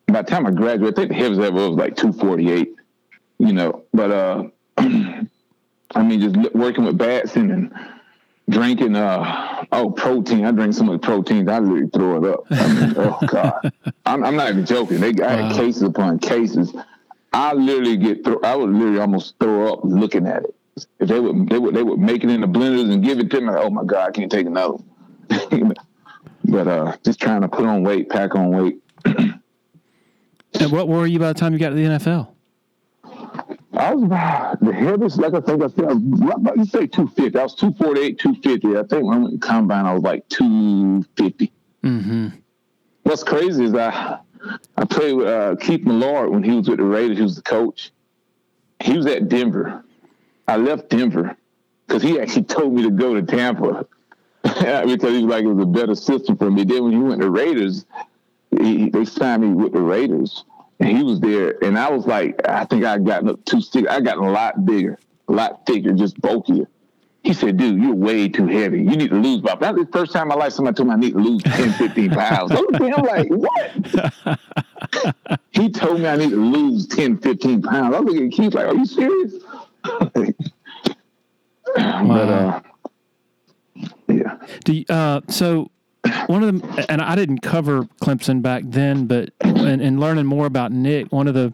D: By the time I graduated, I think the heaviest ever was like two forty eight you know. But uh, (clears throat) I mean, just working with Batson and drinking uh oh protein. I drink so much protein, I literally throw it up. I mean, oh (laughs) god, I'm, I'm not even joking. They I had
A: Wow.
D: cases upon cases. I literally get throw. I would literally almost throw up looking at it. If they would, they would, they would make it in the blenders and give it to me. Like, oh my god, I can't take another. (laughs) but uh, just trying to put on weight, pack on weight. (clears throat)
A: And what were you by the time you got to the NFL?
D: I was about the heaviest, like I think I said, I was about you say 250. I was 248, 250. I think when I went to combine, I was like 250.
A: Mm-hmm.
D: What's crazy is I I played with uh, Keith Millard when he was with the Raiders. He was the coach. He was at Denver. I left Denver because he actually told me to go to Tampa (laughs) because he was like it was a better system for me. Then when he went to Raiders, he, they signed me with the Raiders. And he was there, and I was like, I think I gotten up too stick. I gotten a lot bigger, a lot thicker, just bulkier. He said, dude, you're way too heavy. You need to lose about that's the first time in my life somebody told me I need to lose 10, 15 pounds. I'm like, what? (laughs) he told me I need to lose 10, 15 pounds. I was looking at Keith like, are you serious? (laughs) wow. But uh yeah.
A: Do you, uh so one of them, and I didn't cover Clemson back then, but in, in, learning more about Nick, one of the,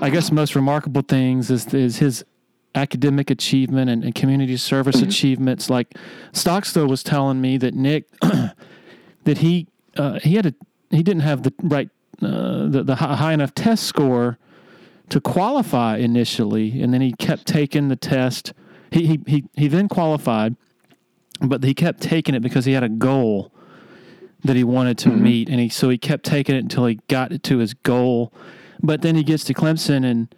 A: I guess, most remarkable things is is his academic achievement and, and community service mm-hmm. achievements. Like Stockstill was telling me that Nick, (clears throat) that he uh, he had a he didn't have the right uh, the the high enough test score to qualify initially, and then he kept taking the test. He he he, he then qualified but he kept taking it because he had a goal that he wanted to mm-hmm. meet, and he so he kept taking it until he got to his goal. But then he gets to Clemson, and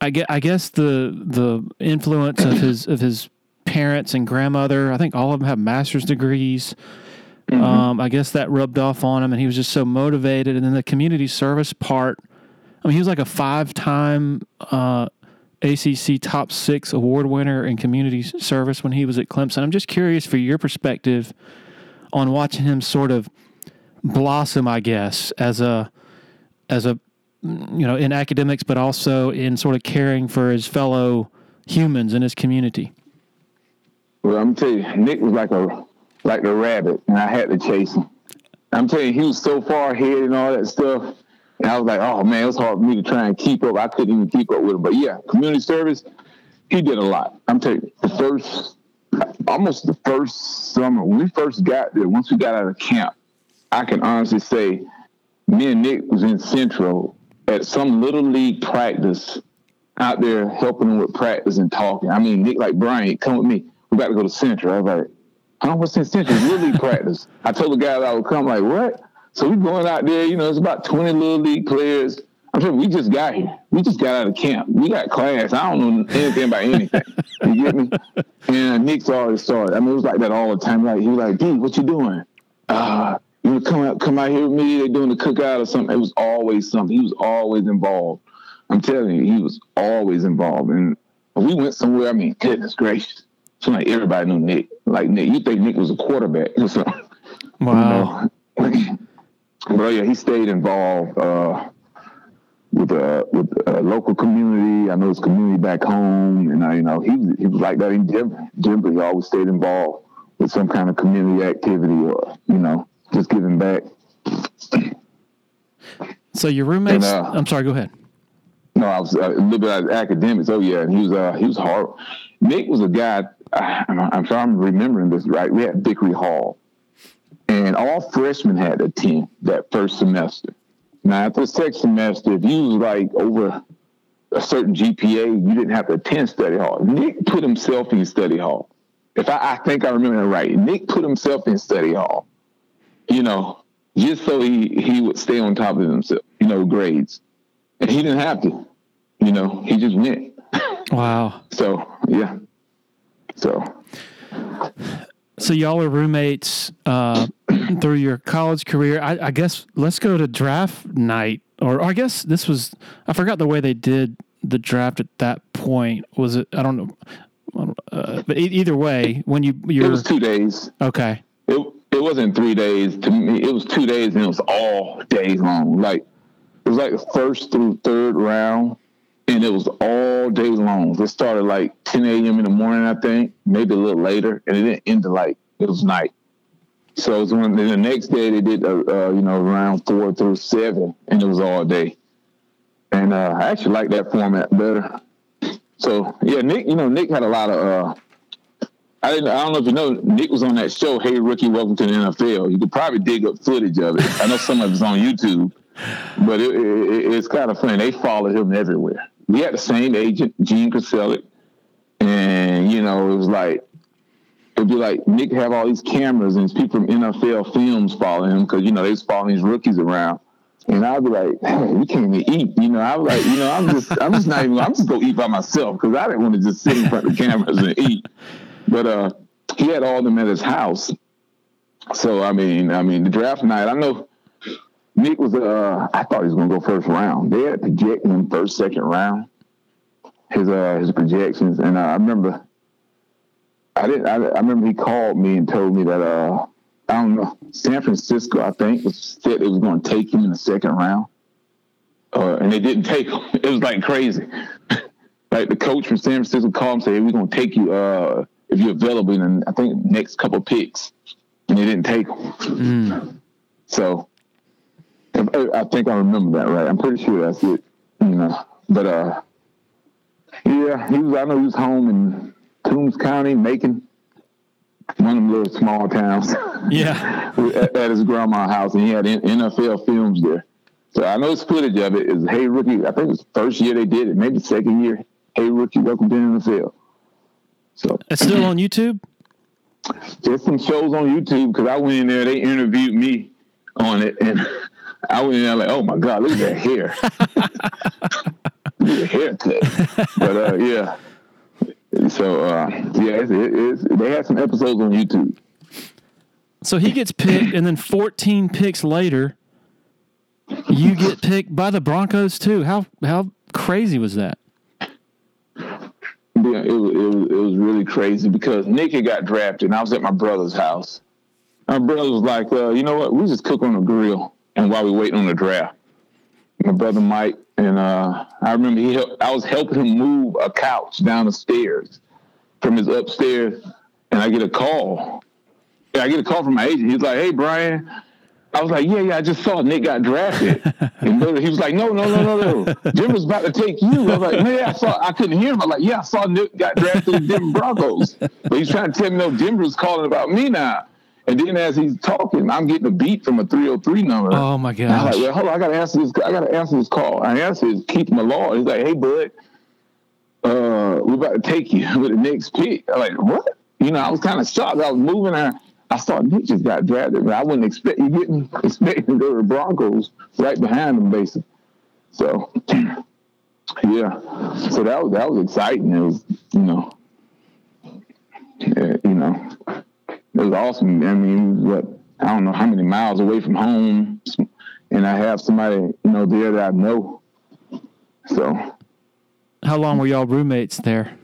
A: I get I guess the the influence of his of his parents and grandmother. I think all of them have master's degrees. Mm-hmm. Um, I guess that rubbed off on him, and he was just so motivated. And then the community service part. I mean, he was like a five time uh, ACC top six award winner in community service when he was at Clemson. I'm just curious for your perspective on watching him sort of blossom, I guess, as a as a mm, you know in academics, but also in sort of caring for his fellow humans in his community.
D: Well, I'm telling you, Nick was like a like the rabbit, and I had to chase him. I'm telling you, he was so far ahead and all that stuff. And I was like, oh man, it was hard for me to try and keep up. I couldn't even keep up with him. But yeah, community service, he did a lot. I'm telling you, the first, almost the first summer, when we first got there, once we got out of camp, I can honestly say, me and Nick was in Central at some little league practice out there helping them with practice and talking. I mean, Nick like, Brian, come with me. We got to go to Central. I was like, I don't know what's in Central. Little league practice. I told the guy that I would come, like, what? So we going out there, you know, it's about 20 little league players. I'm sure we just got here. We just got out of camp. We got class. I don't know anything about anything. (laughs) You get me? And Nick's always started. I mean, it was like that all the time. Like he was like, "Dude, what you doing? Uh, you come out, come out here with me. They're doing the cookout or something." It was always something. He was always involved. I'm telling you, he was always involved. And we went somewhere. I mean, goodness gracious. So like everybody knew Nick. Like Nick, you think Nick was a quarterback or something?
A: Wow. (laughs)
D: You know? But yeah, he stayed involved uh, with uh, with a local community. I know his community back home, and I, you know he he was like that in Denver. Denver, he always stayed involved with some kind of community activity, or you know, just giving back.
A: So your roommates? And, uh, I'm sorry. Go ahead.
D: No, I was uh, a little bit of academics. Oh yeah, he was uh, he was hard. Nick was a guy. I'm, I'm sure I'm remembering this right. We had Vickery Hall and all freshmen had a team that first semester. Now, after the second semester, if you was like over a certain GPA, you didn't have to attend study hall. Nick put himself in study hall. If I, I think I remember that right, Nick put himself in study hall. You know, just so he he would stay on top of himself. You know, grades, and he didn't have to. You know, he just went.
A: Wow. (laughs)
D: so yeah. So
A: so y'all are roommates uh, (clears throat) through your college career. I, I, guess let's go to draft night, or, or, I guess this was. I forgot the way they did the draft at that point. Was it? I don't know. Uh, but either way, when you you
D: it was two days.
A: Okay.
D: It it wasn't three days to me. It was two days, and it was all days long. Like it was like the first through third round and it was all day long. It started like 10 a.m. in the morning, I think, maybe a little later, and it didn't end to like it was night. So when the next day they did, uh, uh, you know, around four through seven, and it was all day. And uh, I actually like that format better. So yeah, Nick, you know, Nick had a lot of. Uh, I. I don't know if you know. Nick was on that show, Hey Rookie, Welcome to the NFL. You could probably dig up footage of it. I know some of it's on YouTube, but it, it, it's kind of funny. They followed him everywhere we had the same agent, Gene Kraselic, and you know, it was like it'd be like Nick have all these cameras and people from NFL films following him because you know they was following these rookies around. And I'd be like, hey, we can't even eat. You know, I was like, you know, I'm just, I'm just not even, I'm just gonna eat by myself because I didn't want to just sit in front of the cameras and eat. But uh, he had all them at his house. So I mean, I mean, the draft night. I know Nick was uh I thought he was gonna go first round. They had projected him first, second round. His uh his projections, and uh, I remember I didn't I, I remember he called me and told me that uh I don't know San Francisco I think was said it was gonna take him in the second round. Uh, and they didn't take him. (laughs) It was like crazy. (laughs) like the coach from San Francisco called and said, hey, "We're gonna take you uh, if you're available in I think next couple picks," and they didn't take him.
A: Mm. (laughs)
D: So I think I remember that right. I'm pretty sure that's it. You know, but uh, yeah, he was. I know he was home in Toombs County, Macon, one of them little small towns. (laughs)
A: Yeah,
D: at, at, his grandma's house, and he had NFL films there. So I know his footage of it is Hey Rookie. I think it was the first year they did it, maybe second year. Hey Rookie, welcome to the NFL.
A: So it's still on YouTube.
D: There's some shows on YouTube because I went in there. They interviewed me on it, and I went in there like, oh my god, look at that hair, (laughs) look at the haircut. But uh, yeah, so uh, yeah, they had some episodes on YouTube.
A: So he gets picked, and then 14 picks later, you get picked by the Broncos too. How how crazy was that?
D: Yeah, it, it, it was really crazy because Nick had got drafted, and I was at my brother's house. My brother was like, uh, "You know what? We just cook on the grill." and while we waiting on the draft. My brother Mike and uh, I remember he helped, I was helping him move a couch down the stairs from his upstairs, and I get a call. Yeah, I get a call from my agent. He's like, "Hey, Brian." I was like, "Yeah, yeah." I just saw Nick got drafted, (laughs) and he was like, "No, no, no, no, no. Denver's about to take you." I was like, "Man, I saw." I couldn't hear him. I was like, "Yeah, I saw Nick got drafted in Denver Broncos," but he's trying to tell me, "No, Denver's calling about me now." And then as he's talking, I'm getting a beat from a 303 number.
A: Oh my god!
D: I'm like, well, hold on, I gotta answer this. I gotta answer this call. I answer keep my law. He's like, hey bud, uh, we're about to take you (laughs) with the next pick. I'm like, what? You know, I was kind of shocked. I was moving there. I thought Nick just got drafted, but I wouldn't expect you getting (laughs) expecting to go to the Broncos right behind him, basically. So, (clears throat) yeah. So that was that was exciting. It was, you know, yeah, you know, it was awesome. I mean, what I don't know how many miles away from home, and I have somebody you know there that I know. So,
A: how long were y'all roommates there?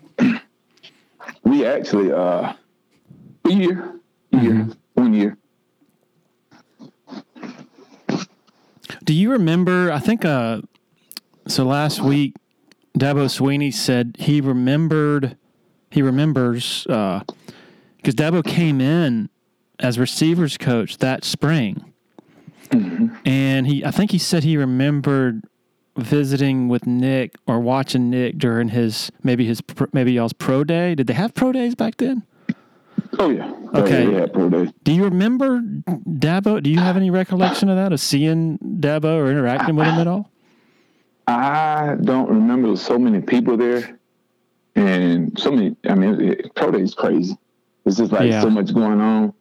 D: we actually uh, a year, a year, mm-hmm. one year.
A: Do you remember? I think uh, so. Last week, Dabo Swinney said he remembered. He remembers. Uh, because Dabo came in as receivers coach that spring, mm-hmm. and he I think he said he remembered visiting with Nick or watching Nick during his maybe his maybe y'all's pro day. Did they have pro days back then?
D: Oh yeah.
A: Okay.
D: Oh, yeah, pro days.
A: Do you remember Dabo? Do you have any recollection of that of seeing Dabo or interacting with him at all?
D: I don't remember so many people there, and so many. I mean, pro day is crazy. It's just like yeah. so much going on.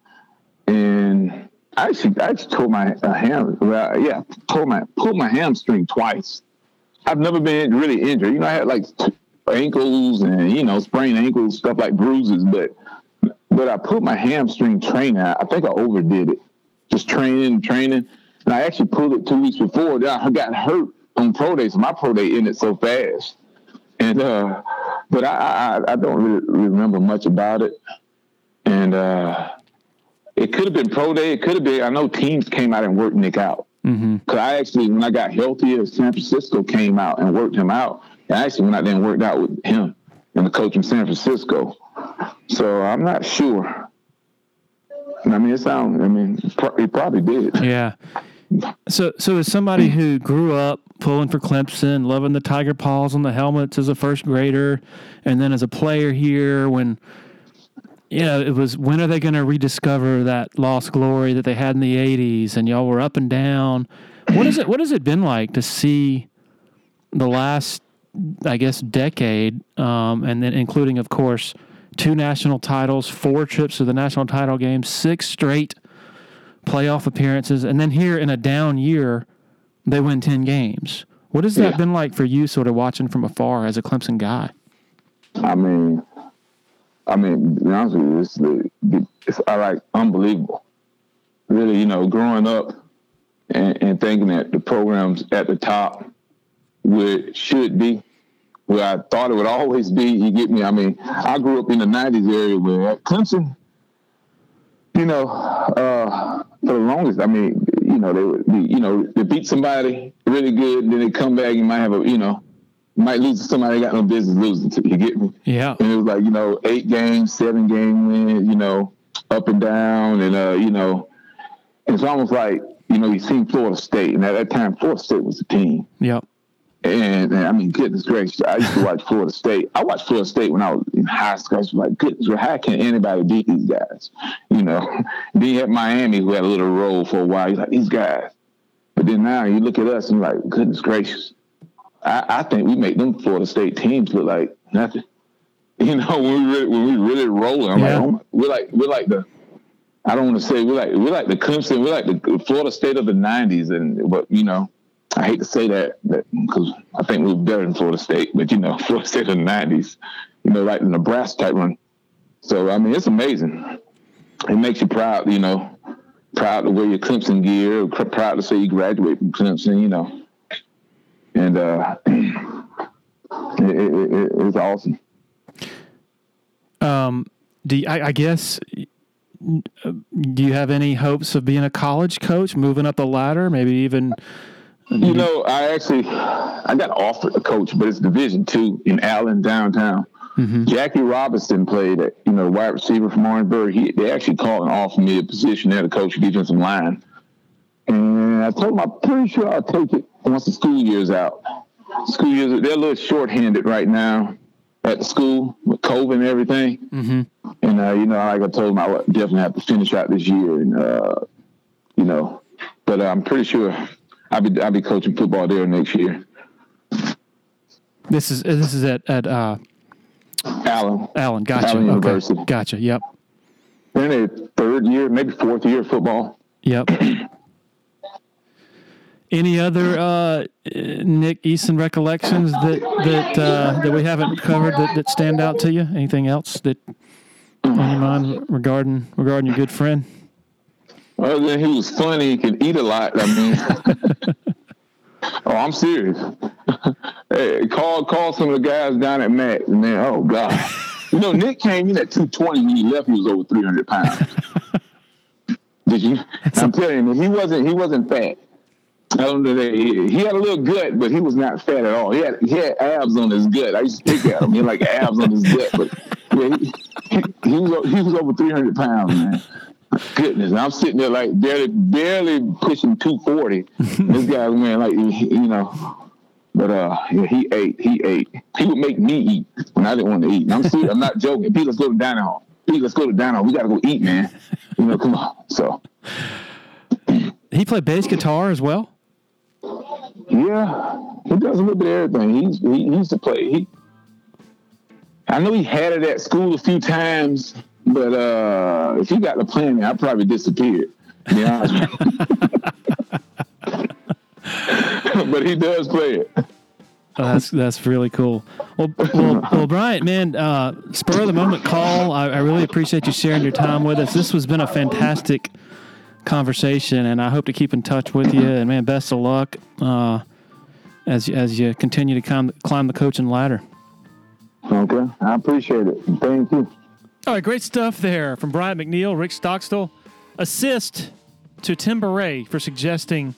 D: And I actually, I actually tore my uh, ham. Well, yeah, tore my pulled my hamstring twice. I've never been really injured. You know, I had like ankles and you know sprained ankles, stuff like bruises. But but I put my hamstring training. I think I overdid it, just training, training. And I actually pulled it two weeks before. Then I got hurt on pro day, so my pro day ended so fast. And uh, but I, I I don't really remember much about it and uh, it could have been pro day. It could have been. I know teams came out and worked Nick out. Because mm-hmm. I actually, when I got healthier, San Francisco came out and worked him out. I actually went out there and worked out with him and the coach in San Francisco. So I'm not sure. I mean, it sounds. I mean, he probably did.
A: Yeah. So, so as somebody who grew up pulling for Clemson, loving the tiger paws on the helmets as a first grader, and then as a player here, when you know, it was when are they going to rediscover that lost glory that they had in the '80s? And y'all were up and down. What is it? What has it been like to see the last, I guess, decade, um, and then including, of course, two national titles, four trips to the national title game, six straight playoff appearances, and then here in a down year, they win ten games. What has that been like for you, sort of watching from afar as a Clemson guy?
D: I mean, I mean, to be honest with you, it's, it's like unbelievable. Really, you know, growing up, and, and thinking that the programs at the top where should be, where I thought it would always be. You get me? I mean, I grew up in the '90s area where Clemson, you know, uh, for the longest, I mean, you know, they would be, you know, they beat somebody really good, then they come back, you might have a, you know, might lose to somebody got no business losing to. You get me?
A: Yeah.
D: And it was like, you know, eight games, seven game win, you know, up and down, and uh, you know, it's almost like you know you seen Florida State, and at that time Florida State was the team.
A: Yep.
D: And, and I mean, goodness gracious, I used to watch Florida State. I watched Florida State when I was in high school. I was like, goodness, how can anybody beat these guys? You know, (laughs) then you had Miami who had a little role for a while. You're like, these guys. But then now you look at us and you're like, goodness gracious. I, I think we make them Florida State teams look like nothing. (laughs) You know, when we really, when we really rolling, I'm
A: Yeah.
D: like, oh my, we're like, we're like the, I don't want to say we're like we're like the Clemson, we're like the Florida State of the '90s, and but you know, I hate to say that because I think we we're better than Florida State, but you know, (laughs) Florida State of the '90s, you know, like the Nebraska type run. So I mean, it's amazing. It makes you proud, you know, proud to wear your Clemson gear, proud to say you graduate from Clemson, you know, and uh, (clears throat) it, it, it, it's awesome.
A: Um, do you, I, I guess do you have any hopes of being a college coach, moving up the ladder, maybe even?
D: You know, I actually I got offered a coach, but it's Division two in Allen downtown. Jackie Robinson played at you know wide receiver from Orangeburg. He they actually called and offered me a position there to coach defensive line, and I told him I'm pretty sure I'll take it once the school year's out. School years they're a little short-handed right now at the school with COVID and everything.
A: Mm-hmm.
D: And uh, you know, like I told him, I definitely have to finish out this year, and uh, you know, but uh, I'm pretty sure I'll be I'll be coaching football there next year.
A: This is this is at at uh,
D: Allen,
A: Allen. Gotcha.
D: Allen
A: okay.
D: University.
A: Gotcha. Yep.
D: they're in their third year, maybe fourth year of football.
A: Yep. (clears throat) Any other uh, Nick Eason recollections that that uh, that we haven't covered that, that stand out to you? Anything else that on your mind regarding regarding your good friend?
D: Other than he was funny, he could eat a lot. I mean, (laughs) oh, I'm serious. (laughs) hey, call call some of the guys down at Mac, and then oh god, you know Nick came in at 220 when he left. He was over 300 pounds. (laughs) Did you? I'm telling you, he wasn't. He wasn't fat. I don't know that he, he had a little gut, but he was not fat at all. He had he had abs on his gut. I used to pick at him. He had like abs on his gut, but yeah, he, he, he was he was over 300 pounds, man. Goodness, and I'm sitting there like barely barely pushing 240. this guy man like you know. But uh, yeah, he ate. He ate. He would make me eat when I didn't want to eat. And I'm. I'm not joking. Pete, let's go to dining hall. Pete, let's go to dining hall. We gotta go eat, man. You know, come on. So
A: He played bass guitar as well.
D: Yeah, he does a little bit of everything. He's he, he used to play. He, I know he had it at school a few times, but uh, if he got the plan, I'd probably disappeared. Honest (laughs) but he does play it.
A: Oh, that's that's really cool. Well, well, well Bryant, man, uh, spur of the moment call. I, I really appreciate you sharing your time with us. This has been a fantastic conversation, and I hope to keep in touch with you. And man, best of luck uh, as you- as you continue to climb climb the coaching ladder.
D: Okay, I appreciate it. Thank you.
A: All right, great stuff there from Bryant McNeal, Rick Stockstill. Assist to Tim Bourret for suggesting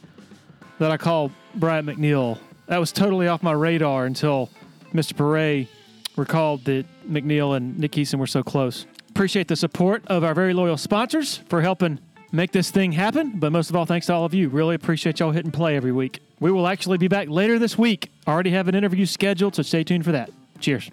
A: that I call Bryant McNeal. That was totally off my radar until Mr. Bourret recalled that McNeal and Nick Eason were so close. Appreciate the support of our very loyal sponsors for helping make this thing happen. But most of all, thanks to all of you. Really appreciate y'all hitting play every week. We will actually be back later this week. Already have an interview scheduled, so stay tuned for that. Cheers.